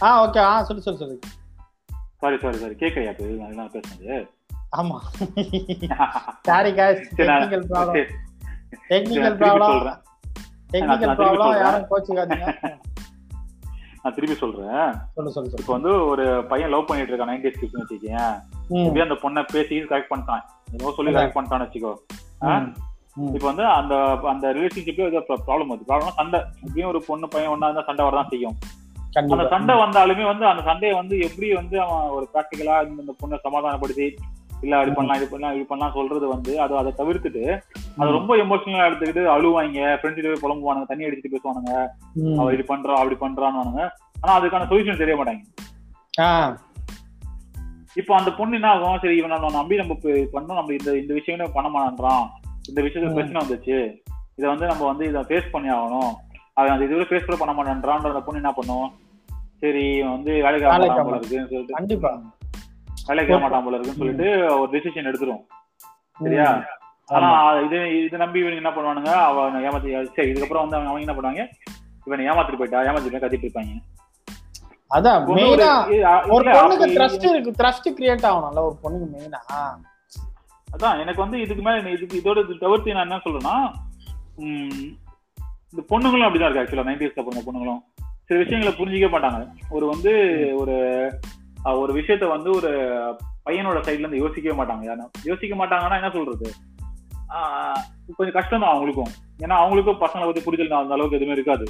ஆ ஓகே ஆ சொல்லு சொல்லு சொல்லு. சாரி சாரி சாரி கேட்கலையா இப்ப நான் பேசுனது? ஆமா. சாரி நான் டெக்னிக்கல் ப்ராப்ளம் டெக்னிக்கல் ப்ராப்ளம் சொல்றேன். Technical problem. யாரும் கோச்சுக்காதீங்க. நான் திருப்பி சொல்றேன். சொல்லு சொல்லு இப்ப வந்து ஒரு பையன் லவ் பண்ணிட்டு இருக்கான் நைன்டி ஸ்கிப்ஸ் வச்சுக்கேன் ம், இப்படியே அந்த பொண்ணை பேசி கரெக்ட் பண்ணிட்டான். என்னவோ சொல்லி. கரெக்ட் பண்ணிட்டான்னு வச்சுக்கோ. இப்ப வந்து அந்த அந்த ரிலேஷன்ஷிப்ல ஏதோ ப்ராப்ளம் வருது. ப்ராப்ளம் சண்டை. இப்படியும் ஒரு பொண்ணு பையன் ஒண்ணா இருந்தா சண்டை வரதான் செய்யும். அந்த சண்டை வந்தாலுமே வந்து அந்த சண்டையை வந்து எப்படி வந்து அவன் ஒரு ப்ராக்டிக்கலா இந்த பொண்ணை சமாதானப்படுத்தி இல்ல அப்படி பண்ணலாம் இது பண்ணலாம் இப்படி பண்ணலாம் சொல்றது வந்து அது அதை தவிர்த்துட்டு அது ரொம்ப எமோஷனலா எடுத்துக்கிட்டு அழுவாங்க ஃப்ரெண்ட்ஸ் போய் புலம்புவானுங்க தண்ணி அடிச்சுட்டு பேசுவானுங்க. ம். அவ இது பண்றா அப்படி பண்றான்னு ஆனா அதுக்கான சொல்யூஷன் தெரிய மாட்டாங்க. இப்போ அந்த பொண்ணு என்ன ஆகும்? சரி இவன் நம்ம நம்பி நம்ம பண்ணோம் நம்ம இந்த இந்த விஷயம் பண்ண மாட்டான்றான். இந்த விஷயத்துல. பிரச்சனை வந்துச்சு. இதை வந்து நம்ம வந்து இதை ஃபேஸ் பண்ணி ஆகணும். அவன் அந்த இதுவரை ஃபேஸ் கூட பண்ண மாட்டான்றான்ற அந்த பொண்ணு என்ன பண்ணும்? சரி வந்து வேலைக்கு மாட்டான் போல இருக்குன்னு சொல்லிட்டு. கண்டிப்பா. வேலைக்கு மாட்டான் போல இருக்குன்னு சொல்லிட்டு ஒரு டிசிஷன் எடுத்துரும். சரியா. ஆனா. இது இது நம்பி இவங்க என்ன பண்ணுவானுங்க? அவன் ஏமாத்தி சரி இதுக்கப்புறம் வந்து அவங்க அவங்க என்ன பண்ணுவாங்க? இவனை ஏமாத்திட்டு போயிட்டா ஏமாத்திட்டு கத்திட்டு இருப்பாங்க. அதான் மெயினா ஒரு பொண்ணுக்கு ட்ரஸ்ட் இருக்கு ட்ரஸ்ட் கிரியேட் ஆகணும்ல ஒரு பொண்ணுக்கு மெயினா அதான் எனக்கு வந்து இதுக்கு மேல இதுக்கு இதோட இது தவிர்த்து நான் என்ன சொல்றேன்னா இந்த பொண்ணுங்களும் அப்படிதான் இருக்கு ஆக்சுவலா நைன்டிஸ்ல பிறந்த பொண்ணுங்களும். சில விஷயங்களை புரிஞ்சிக்க மாட்டாங்க. ஒரு வந்து ஒரு ஒரு விஷயத்த வந்து ஒரு பையனோட சைட்ல இருந்து யோசிக்கவே மாட்டாங்க. யாரும் யோசிக்க மாட்டாங்கன்னா என்ன சொல்றது? கொஞ்சம் கஷ்டம் தான் அவங்களுக்கும். ஏன்னா அவங்களுக்கும் பசங்களை பத்தி புரிதல் அந்த அளவுக்கு எதுவுமே இருக்காது.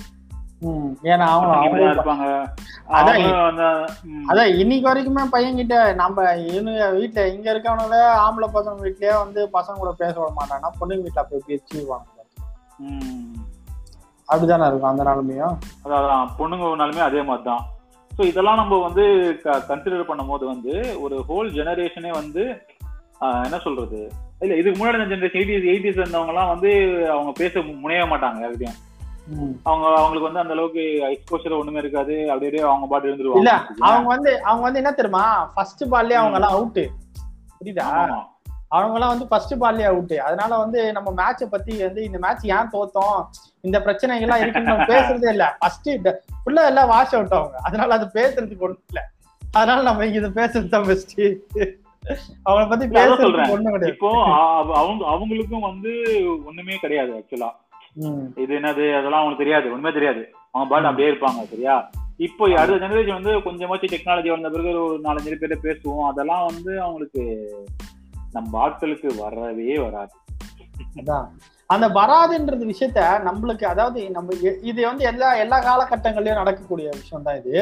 அதான் இன்னைக்கு வரைக்குமே பையன் கிட்ட நம்ம இவனுங்க வீட்டுல இங்க இருக்கவனால ஆம்பளை பசங்க வீட்லயே வந்து பசங்க கூட பேச விட மாட்டாங்கன்னா பொண்ணுங்க வீட்டுல போய் பேசிடுவாங்க அப்படிதானே இருக்கும் அந்த நிலைமையும் அதான் பொண்ணுங்கனாலுமே அதே மாதிரி தான் ஸோ இதெல்லாம் நம்ம வந்து கன்சிடர் பண்ணும்போது வந்து ஒரு ஹோல் ஜெனரேஷனே வந்து என்ன சொல்றது? இல்ல இதுக்கு முன்னாடி ஜெனரேஷன் எயிட்டிஸ் எயிட்டிஸ் இருந்தவங்க எல்லாம் வந்து அவங்க பேச முனைய மாட்டாங்க யார்கிட்டயும் ம். அவங்க அவங்களுக்கு வந்து அந்த அளவுக்கு எக்ஸ்போஷர் ஒண்ணுமே இருக்காது. அப்படியே அவங்க பாட்டு இல்ல இருந்துருவாங்க அவங்க வந்து அவங்க வந்து என்ன தெரியுமா? ஃபர்ஸ்ட் பால்லே அவங்க எல்லாம் அவுட்டு புரியுதா? அவங்க எல்லாம் வந்து ஃபர்ஸ்ட் பால்லே அவுட்டு அதனால வந்து நம்ம மேட்சை பத்தி வந்து இந்த மேட்ச் ஏன் தோத்தோம்? இந்த பிரச்சனைகள்லாம் இருக்குன்னு நம்ம பேசுறதே இல்ல. ஃபர்ஸ்ட் ஃபுல்லா எல்லாம் வாஷ் அவுட் அவங்க அதனால அது பேசுறதுக்கு ஒண்ணும் இல்ல. அதனால நம்ம இங்க இதை பேசுறது தான் பெஸ்ட் அவங்கள பத்தி பேசுறதுக்கு சொல்றேன். இப்போ அவங்க அவங்களுக்கும் வந்து ஒண்ணுமே கிடையாது ஆக்சுவலா. இது என்னது? அதெல்லாம் அவங்களுக்கு தெரியாது. ஒண்ணுமே தெரியாது. அவங்க பாட்டு அப்படியே இருப்பாங்க சரியா? இப்போ அடுத்த ஜெனரேஷன் வந்து கொஞ்சமாச்சும் டெக்னாலஜி வந்த பிறகு ஒரு நாலஞ்சு பேர் பேசுவோம். அதெல்லாம் வந்து அவங்களுக்கு நம்ம ஆட்களுக்கு வரவே வராது. அதான். அந்த வராதுன்றது விஷயத்த நம்மளுக்கு அதாவது நம்ம எ- இது வந்து எல்லா எல்லா காலகட்டங்கள்லயும் நடக்கக்கூடிய விஷயம் தான் இது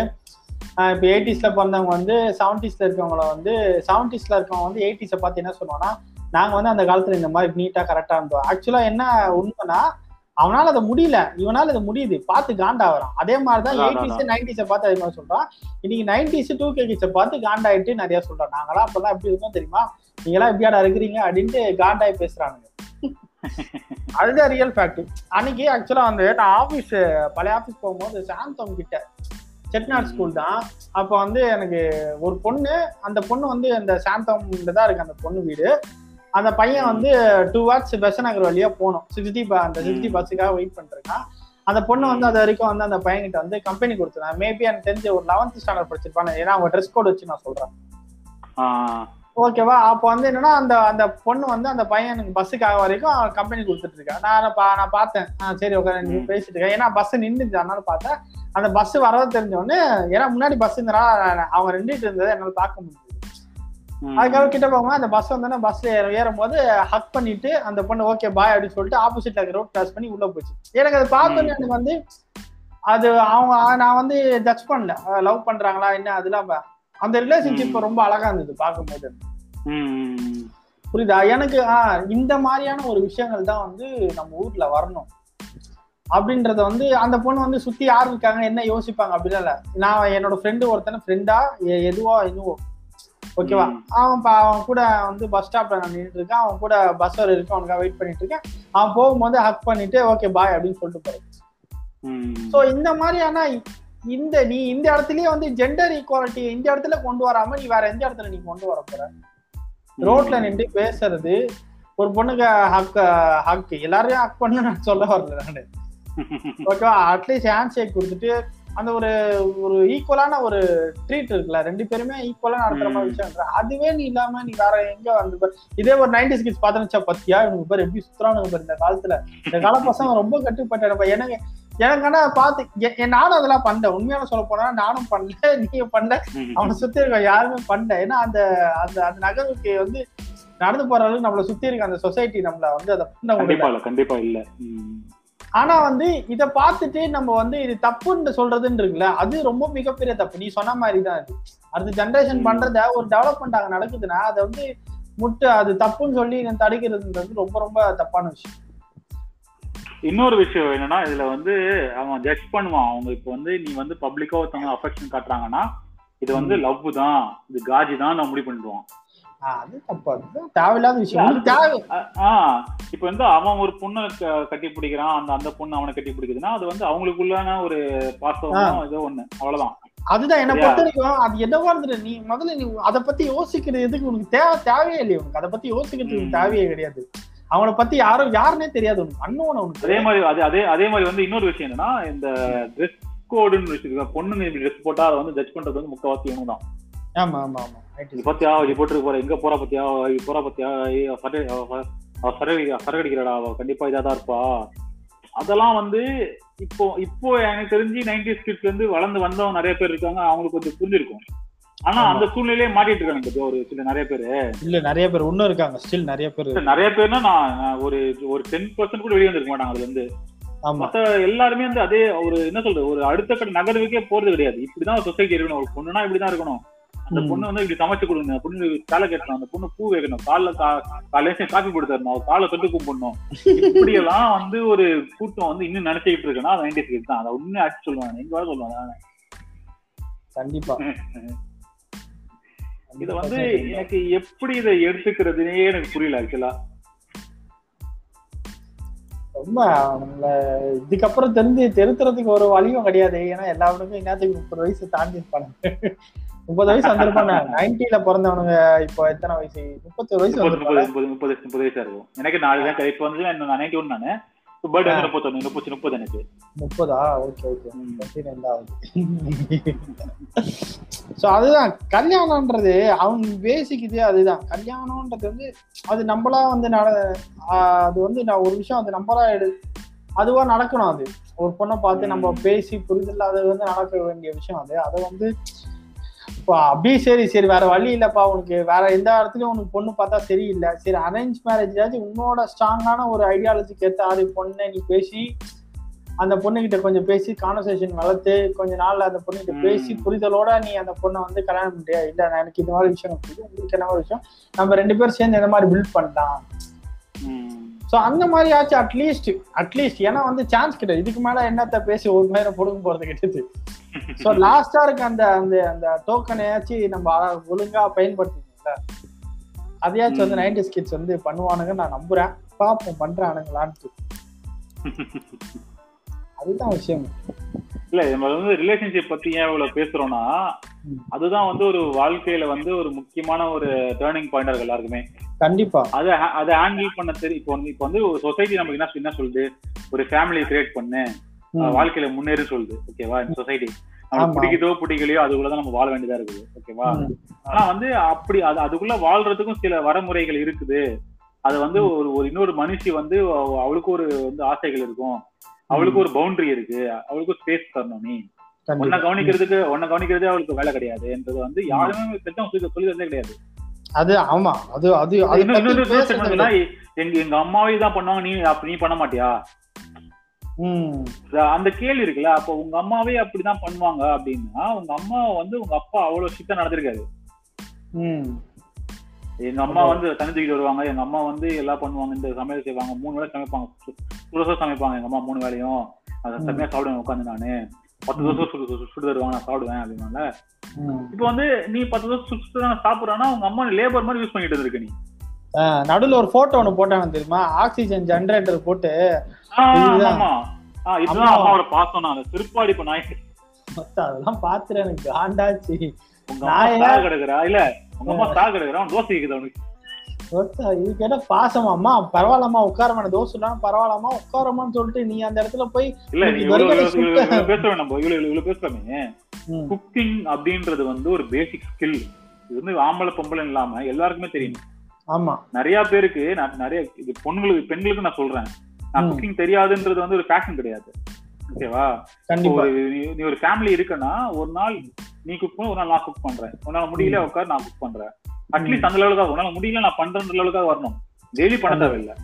இப்போ எயிட்டிஸ்ல பிறந்தவங்க வந்து செவன்டிஸ்ல இருக்கவங்கள வந்து செவன்டிஸ்ல இருக்கவங்க வந்து எயிட்டிஸை பார்த்து என்ன சொல்லுவாங்கன்னா நாங்கள் வந்து அந்த காலத்தில் இந்த மாதிரி நீட்டாக கரெக்டாக இருந்தோம். ஆக்சுவலாக என்ன உண்மைன்னா அவனால அதை முடியல. இவனால இது முடியுது. பார்த்து காண்டா வரான். அதே மாதிரிதான் எயிட்டிஸ் நைன்டிஸை பார்த்து அதே மாதிரி சொல்றான். இன்னைக்கு நைன்டிஸ் டூ கே கிட்ஸை பார்த்து காண்டாயிட்டு நிறைய சொல்றான். நாங்களாம் அப்பெல்லாம் எப்படி இருந்தோம் தெரியுமா? நீங்களாம் எப்படியாடா இருக்கிறீங்க? அப்படின்ட்டு காண்டாய் பேசுறானுங்க. அதுதான் ரியல் ஃபேக்ட் அன்னைக்கு ஆக்சுவலா வந்து நான் ஆபீஸ் பழைய ஆபீஸ் போகும்போது சாந்தம் கிட்ட செட்நாட் ஸ்கூல் தான். அப்போ வந்து எனக்கு ஒரு பொண்ணு. அந்த பொண்ணு வந்து அந்த சாந்தம் தான் இருக்கு. அந்த பொண்ணு வீடு. அந்த பையன் வந்து டூ வாட்ஸ் பெசநகர் வழியா போகணும் சிக்ஸ்டி அந்த சிக்ஸ்டி பஸ்ஸுக்காக வெயிட் பண்ணிருக்கான். அந்த பொண்ணு வந்து அது வரைக்கும் வந்து அந்த பையன்கிட்ட வந்து கம்பெனி கொடுத்துருந்தேன் மேபி எனக்கு தெரிஞ்ச ஒரு லெவன்த் ஸ்டாண்டர்ட் படிச்சிருப்பானு ஏன்னா அவங்க ட்ரெஸ் கோட் வச்சு நான் சொல்றேன். ஓகேவா அப்போ வந்து என்னன்னா அந்த அந்த பொண்ணு வந்து அந்த பையனுக்கு பஸ்ஸுக்காக வரைக்கும் கம்பெனி கொடுத்துட்டு இருக்கா. நான் நான் பார்த்தேன். சரி ஓகே நீ. பேசிட்டு இருக்கேன் ஏன்னா பஸ் நின்றுச்சு. அதனால பார்த்தேன். அந்த பஸ் வரதை தெரிஞ்ச உடனே ஏன்னா முன்னாடி பஸ் இருந்தனால அவங்க நின்றுட்டு இருந்ததை என்னால பார்க்க முடியுது ம். அதுக்காக கிட்ட போகும்போது அந்த பஸ் வந்தோடனே பஸ்ல ஏறும் போது ஹக் பண்ணிட்டு அந்த பொண்ணு ஓகே பாய் அப்படின்னு சொல்லிட்டு ஆப்போசிட்ல இருக்க ரோட் கிராஸ் பண்ணி உள்ள போச்சு. எனக்கு அது பார்த்தோன்னே எனக்கு வந்து அது அவங்க நான் வந்து ஜட்ஜ் பண்ணல. லவ் பண்றாங்களா என்ன அதெல்லாம் அந்த ரிலேஷன்ஷிப் ரொம்ப அழகா இருந்தது பார்க்கும்போது. புரியுதா? எனக்கு ஆஹ் இந்த மாதிரியான ஒரு விஷயங்கள் தான் வந்து நம்ம ஊர்ல வரணும். அப்படின்றத வந்து அந்த பொண்ணு வந்து சுத்தி யார் இருக்காங்க என்ன யோசிப்பாங்க அப்படிலாம் இல்ல. நான் என்னோட ஃப்ரெண்டு ஒருத்தனை ஃப்ரெண்டா எதுவோ இதுவோ ஓகேவா. அவன் அவன் கூட வந்து பஸ் ஸ்டாப்ல நான் நின்றுட்டு இருக்கேன். அவன் கூட பஸ் வர இருக்கு அவனுக்காக வெயிட் பண்ணிட்டு இருக்கேன். அவன் போகும்போது ஹக் பண்ணிட்டு ஓகே பாய் அப்படின்னு சொல்லிட்டு ம். ஸோ இந்த மாதிரியான இந்த நீ இந்த இடத்துலயே வந்து ஜெண்டர் ஈக்குவாலிட்டி இந்த இடத்துல கொண்டு வராம நீ வேற எந்த இடத்துல நீ கொண்டு வர போற? ரோட்ல நின்று பேசுறது ஒரு பொண்ணுக்கு ஹக் ஹக் எல்லாரையும் ஹக் பண்ணு நான் சொல்ல வரல நானு. ஓகேவா அட்லீஸ்ட் ஹேண்ட் ஷேக் கொடுத்துட்டு அந்த ஒரு ஒரு ஈக்குவலான ஒரு ட்ரீட் இருக்குல்ல ரெண்டு பேருமே ஈக்குவலா நடத்துற மாதிரி. விஷயம் அதுவே நீ இல்லாம நீ வேற எங்க வந்து. இதே ஒரு நைன்டி ஸ்கிட்ஸ் பாத்துச்சா பத்தியா இவனுக்கு பேர் எப்படி சுத்துறானுங்க பாரு இந்த காலத்துல இந்த கால பசங்க ரொம்ப கட்டுப்பட்ட எனக்கு எனக்கு ஆனா பாத்து நானும் அதெல்லாம் பண்ணேன் உண்மையான சொல்ல போனா நானும் பண்ணல நீங்க பண்ணல. அவனை சுத்தி இருக்க யாருமே பண்ணல ஏன்னா அந்த அந்த அந்த நகர்வுக்கு வந்து நடந்து போற அளவுக்கு நம்மள சுத்தி இருக்க அந்த சொசைட்டி நம்மள வந்து அதை பண்ண கண்டிப்பா இல்ல. ஆனா வந்து இத பார்த்துட்டு நம்ம வந்து இது தப்புன்னு சொல்றதுன்னு இருக்குல்ல அது ரொம்ப மிகப்பெரிய தப்பு. நீ சொன்ன மாதிரி தான் அது. அடுத்த ஜெனரேஷன். பண்றத ஒரு டெவலப்மெண்ட் அங்க நடக்குதுன்னா அதை வந்து முட்டு அது தப்புன்னு சொல்லி தடுக்கிறதுன்றது ரொம்ப ரொம்ப தப்பான விஷயம். இன்னொரு விஷயம் என்னன்னா இதுல வந்து அவன் ஜட்ஜ் பண்ணுவான். அவங்க இப்ப வந்து நீ வந்து பப்ளிக்கா ஒருத்தவங்க அஃபெக்ஷன் காட்டுறாங்கன்னா இது வந்து லவ் தான் இது காஜி தான் நான் முடிவு பண்ணிடுவான். அது தப்பு அது தேவையில்லாத விஷயம். ஆஹ் இப்ப வந்து அவன் ஒரு பொண்ணை கட்டி பிடிக்கிறான் அந்த அந்த பொண்ணு அவனை கட்டி பிடிக்குதுன்னா அது வந்து அவங்களுக்குள்ளான ஒரு பாசம் ஏதோ ஒண்ணு. அவ்வளவுதான். அதுதான் என்ன? பொறுத்த வரைக்கும் அது என்னவா இருந்துட்டு நீ முதல்ல நீ அதை பத்தி யோசிக்கிறது எதுக்கு? உனக்கு தேவை தேவையே இல்லையே உனக்கு. அதை பத்தி யோசிக்கிறதுக்கு. தேவையே கிடையாது. அவனை பத்தி யாரும் யாருன்னே தெரியாது உனக்கு. அண்ணன் உனக்கு அதே மாதிரி அது அதே அதே மாதிரி வந்து இன்னொரு விஷயம் என்னன்னா இந்த ட்ரெஸ் கோடுன்னு வச்சிருக்க பொண்ணுங்க இப்படி ட்ரெஸ் போட்டா அதை வந்து ஜட்ஜ் பண்றது வந்து முக்கவாசி இவனு தான். ஆமா ஆமா ஆமா. பத்தியா? இது போட்டுருக்கு போற. எங்க போறா பத்தியா? போறா பத்தியா? சரகடிக்கிறாடா அவ கண்டிப்பா இதா தான் இருப்பா. அதெல்லாம் வந்து இப்போ இப்போ எனக்கு தெரிஞ்சு நைன்டி கிட்ஸ்ல இருந்து வளர்ந்து வந்தவங்க நிறைய பேர் இருக்காங்க. அவங்களுக்கு கொஞ்சம் புரிஞ்சிருக்கும். ஆனா. அந்த சூழ்நிலையே மாட்டிட்டு இருக்காங்க ஒரு சில நிறைய பேர். இல்ல நிறைய பேர் இன்னும் இருக்காங்க. ஸ்டில் நிறைய பேர் நிறைய பேர்னா நான் ஒரு ஒரு டென் பர்சன்ட் கூட வெளியே வந்திருக்க மாட்டாங்க அதுல இருந்து மத்த எல்லாருமே வந்து அதே ஒரு என்ன சொல்றது? ஒரு அடுத்த கட்ட நகர்வுக்கே போறது கிடையாது. இப்படிதான் சொசைட்டி இருக்கணும். ஒரு பொண்ணுனா இப்படிதான் இருக்கணும். அந்த. பொண்ணு வந்து இப்படி சமைச்சு கொடுங்க பொண்ணு காலை கட்டணும் அந்த பொண்ணு பூ வைக்கணும் காலைல காலையில காஃபி கொடுத்தரணும் அவர் காலை தொட்டு கும்பிடணும். இப்படி எல்லாம் வந்து ஒரு கூட்டம் வந்து இன்னும் நினைச்சுக்கிட்டு இருக்குன்னா அது நைன்டி தான். அதை உண்மையை அடிச்சு சொல்லுவாங்க. எங்க வேலை சொல்லுவாங்க கண்டிப்பா. இத வந்து எனக்கு எப்படி இதை எடுத்துக்கிறதுனே எனக்கு புரியல ஆக்சுவலா ரொம்ப அவங்கள இதுக்கப்புறம் தெரிஞ்சு திருத்துறதுக்கு ஒரு வழியும் கிடையாது. ஏன்னா எல்லாருக்கும் என்னத்துக்கு முப்பது வயசு தாண்டி இருப்பாங்க முப்பது வயசு வந்திருப்பாங்க நைன்டில பிறந்தவனுங்க இப்போ எத்தனை வயசு? முப்பத்தொரு வயசு முப்பது வந்திருப்பாங்க. முப்பது முப்பது முப்பது முப்பது வயசா இருக்கும். எனக்கு நாலு தான் இப்போ வந்து நான் நைன்டி ஒன் நானு. பர்த்டே வந்து முப்பத்தொன்னு முப்பது முப்பது எனக்கு முப்பதா ஓகே ரெண்டாவது ஸோ அதுதான் கல்யாணம்ன்றது அவங்க பேசிக் இதே அதுதான் கல்யாணம்ன்றது வந்து அது நம்மளா வந்து நட அது வந்து நான் ஒரு விஷயம் அது நம்மளா எடு அதுவா நடக்கணும் அது ஒரு பொண்ணை பார்த்து நம்ம. பேசி புரிதல் அது வந்து நடக்க வேண்டிய விஷயம் அது அதை வந்து இப்போ அப்படியே சரி சரி வேற வழி இல்லப்பா உனக்கு. வேற எந்த இடத்துலயும் உனக்கு பொண்ணு பார்த்தா சரியில்லை. சரி அரேஞ்ச் மேரேஜ் உன்னோட ஸ்ட்ராங்கான ஒரு ஐடியாலஜிக்கு ஏற்ற ஆறு பொண்ணை நீ பேசி அந்த பொண்ணுகிட்ட கொஞ்சம் பேசி கான்வர்சேஷன் வளர்த்து கொஞ்ச நாள்ல அந்த பொண்ணுகிட்ட. பேசி புரிதலோட நீ அந்த பொண்ணை வந்து கல்யாணம் பண்ணியா இல்ல எனக்கு இந்த மாதிரி விஷயம் உங்களுக்கு என்ன மாதிரி விஷயம்? நம்ம ரெண்டு பேரும் சேர்ந்து இந்த மாதிரி பில்ட் பண்ணலாம். ஸோ அந்த மாதிரி ஆச்சு அட்லீஸ்ட் அட்லீஸ்ட் ஏன்னா வந்து சான்ஸ் கிடையாது. இதுக்கு மேல என்னத்த பேசி ஒரு நேரம் பொடுங்க போறது கிடையாது. ஸோ லாஸ்டா இருக்க அந்த அந்த அந்த டோக்கனையாச்சும் நம்ம அழ- ஒழுங்கா பயன்படுத்திக்கல அதையாச்சும் வந்து. நைன்டி கிட்ஸ் வந்து பண்ணுவானுங்க நான் நம்புறேன். பார்ப்போம் பண்றானுங்களான்ட்டு அதுதான் விஷயம். இல்ல நம்ம வந்து ரிலேஷன்ஷிப் பத்தி ஏன் இவ்வளவு பேசுறோம்னா. அதுதான் வந்து ஒரு வாழ்க்கையில வந்து ஒரு முக்கியமான ஒரு டேர்னிங் பாயிண்டா இருக்கு எல்லாருக்குமே. கண்டிப்பா. அதை அதை ஹேண்டில் பண்ண தெரியும் இப்போ வந்து இப்போ வந்து ஒரு சொசைட்டி நமக்கு என்ன என்ன சொல்லுது? ஒரு ஃபேமிலி கிரியேட் பண்ணு. வாழ்க்கையில முன்னேறு சொல்லுது. ஓகேவா இந்த சொசைட்டி ஆமா. பிடிக்குதோ பிடிக்கலையோ அதுக்குள்ளதான் நம்ம வாழ வேண்டியதா இருக்குது. ஓகேவா. ஆனா வந்து அப்படி அது அதுக்குள்ள வாழ்றதுக்கும் சில வரமுறைகள் இருக்குது. அது வந்து ஒரு ஒரு இன்னொரு மனுஷி வந்து அவ- அவளுக்கு ஒரு வந்து ஆசைகள் இருக்கும். அவளுக்கு ஒரு பவுண்டரி இருக்கு. அவளுக்கு ஸ்பேஸ் தரணும் நீ. உன்னை. கவனிக்கிறதுக்கு உன்னை கவனிக்கிறதே அவளுக்கு வேலை கிடையாது. என்றது வந்து யாருமே பெற்றவங்க சொல்லி தந்தே கிடையாது. அது ஆமா. அது அது எங்க அம்மாவே தான் பண்ணுவாங்க நீ அப்ப நீ பண்ண மாட்டியா? அந்த கேள்வி இருக்குல்ல அப்போ உங்க அம்மாவே அப்படிதான் பண்ணுவாங்க அப்படின்னா உங்க அம்மா வந்து உங்க அப்பா அவ்வளவு சித்த நடந்திருக்காரு எங்க அம்மா வந்து தனிச்சுக்கிட்டு வருவாங்க எங்க அம்மா வந்து எல்லாம் பண்ணுவாங்க இந்த சமையல் செய்வாங்க மூணு வேளை சமைப்பாங்க. சுட சமைப்பாங்க எங்க அம்மா மூணு வேளையும். அதை. செம்மையா சாப்பிடுவேன் உட்காந்து நானு. பத்து தோசை சுடு சுடு- சுடு தருவாங்க நான் சாப்பிடுவேன் அப்படின்னால. இப்போ வந்து நீ பத்து தோசை சுடு சுடு நான் சாப்பிடுறான்னா உங்க அம்மா லேபர் மாதிரி யூஸ் பண்ணிட்டு இருக்க நீ. நடுவுல ஒரு போட்டோ ஒண்ணு போட்டாங்க தெரியுமா? ஆக்சிஜன் ஜெனரேட்டர் போட்டு. ஆமா இதுதான். அம்மா- அம்மாவோட பாசம் நான் திருப்பாடி இப்ப நாய். அதெல்லாம் பாத்துட்டு எனக்கு. காண்டாச்சு உங்க அம்மா சாக கிடக்குறா? இல்ல உங்க அம்மா சாக கிடக்குறா? தோசை இருக்குது அவனுக்கு. கேட்ட பாசமாம்மா பரவாயில்லம்மா உட்காரமா தோசை இல்லாம பரவாயில்லம்மா உட்காரமான்னு சொல்லிட்டு நீ அந்த இடத்துல போய் பேசுறோம் நம்ம இவ்வளவு இவ்வளவு பேசுறோமே. குக்கிங் அப்படின்றது வந்து ஒரு பேசிக் ஸ்கில் இது வந்து ஆம்பளை பொம்பளை இல்லாம எல்லாருக்குமே தெரியும். ஆமா. நிறைய பேருக்கு நான் நிறைய இது பொண்ணுங்களுக்கு பெண்களுக்கு நான் சொல்றேன். நான். குக்கிங் தெரியாதுன்றது வந்து ஒரு ஃபேஷன் கிடையாது. ஓகேவா ஒரு நீ- ஒரு ஃபேமிலி இருக்குன்னா ஒரு நாள் நீ குக் பண்ண ஒரு நாள் நான் குக் பண்றேன். உன்னால முடியல உட்கார் நான் குக் பண்றேன். அட்லீஸ்ட் அந்த லெவலுக்காக உன்னால முடியல நான் பண்றேன்ற லெவலுக்காக வரணும். டெய்லி பண்ண. தேவையில்லை.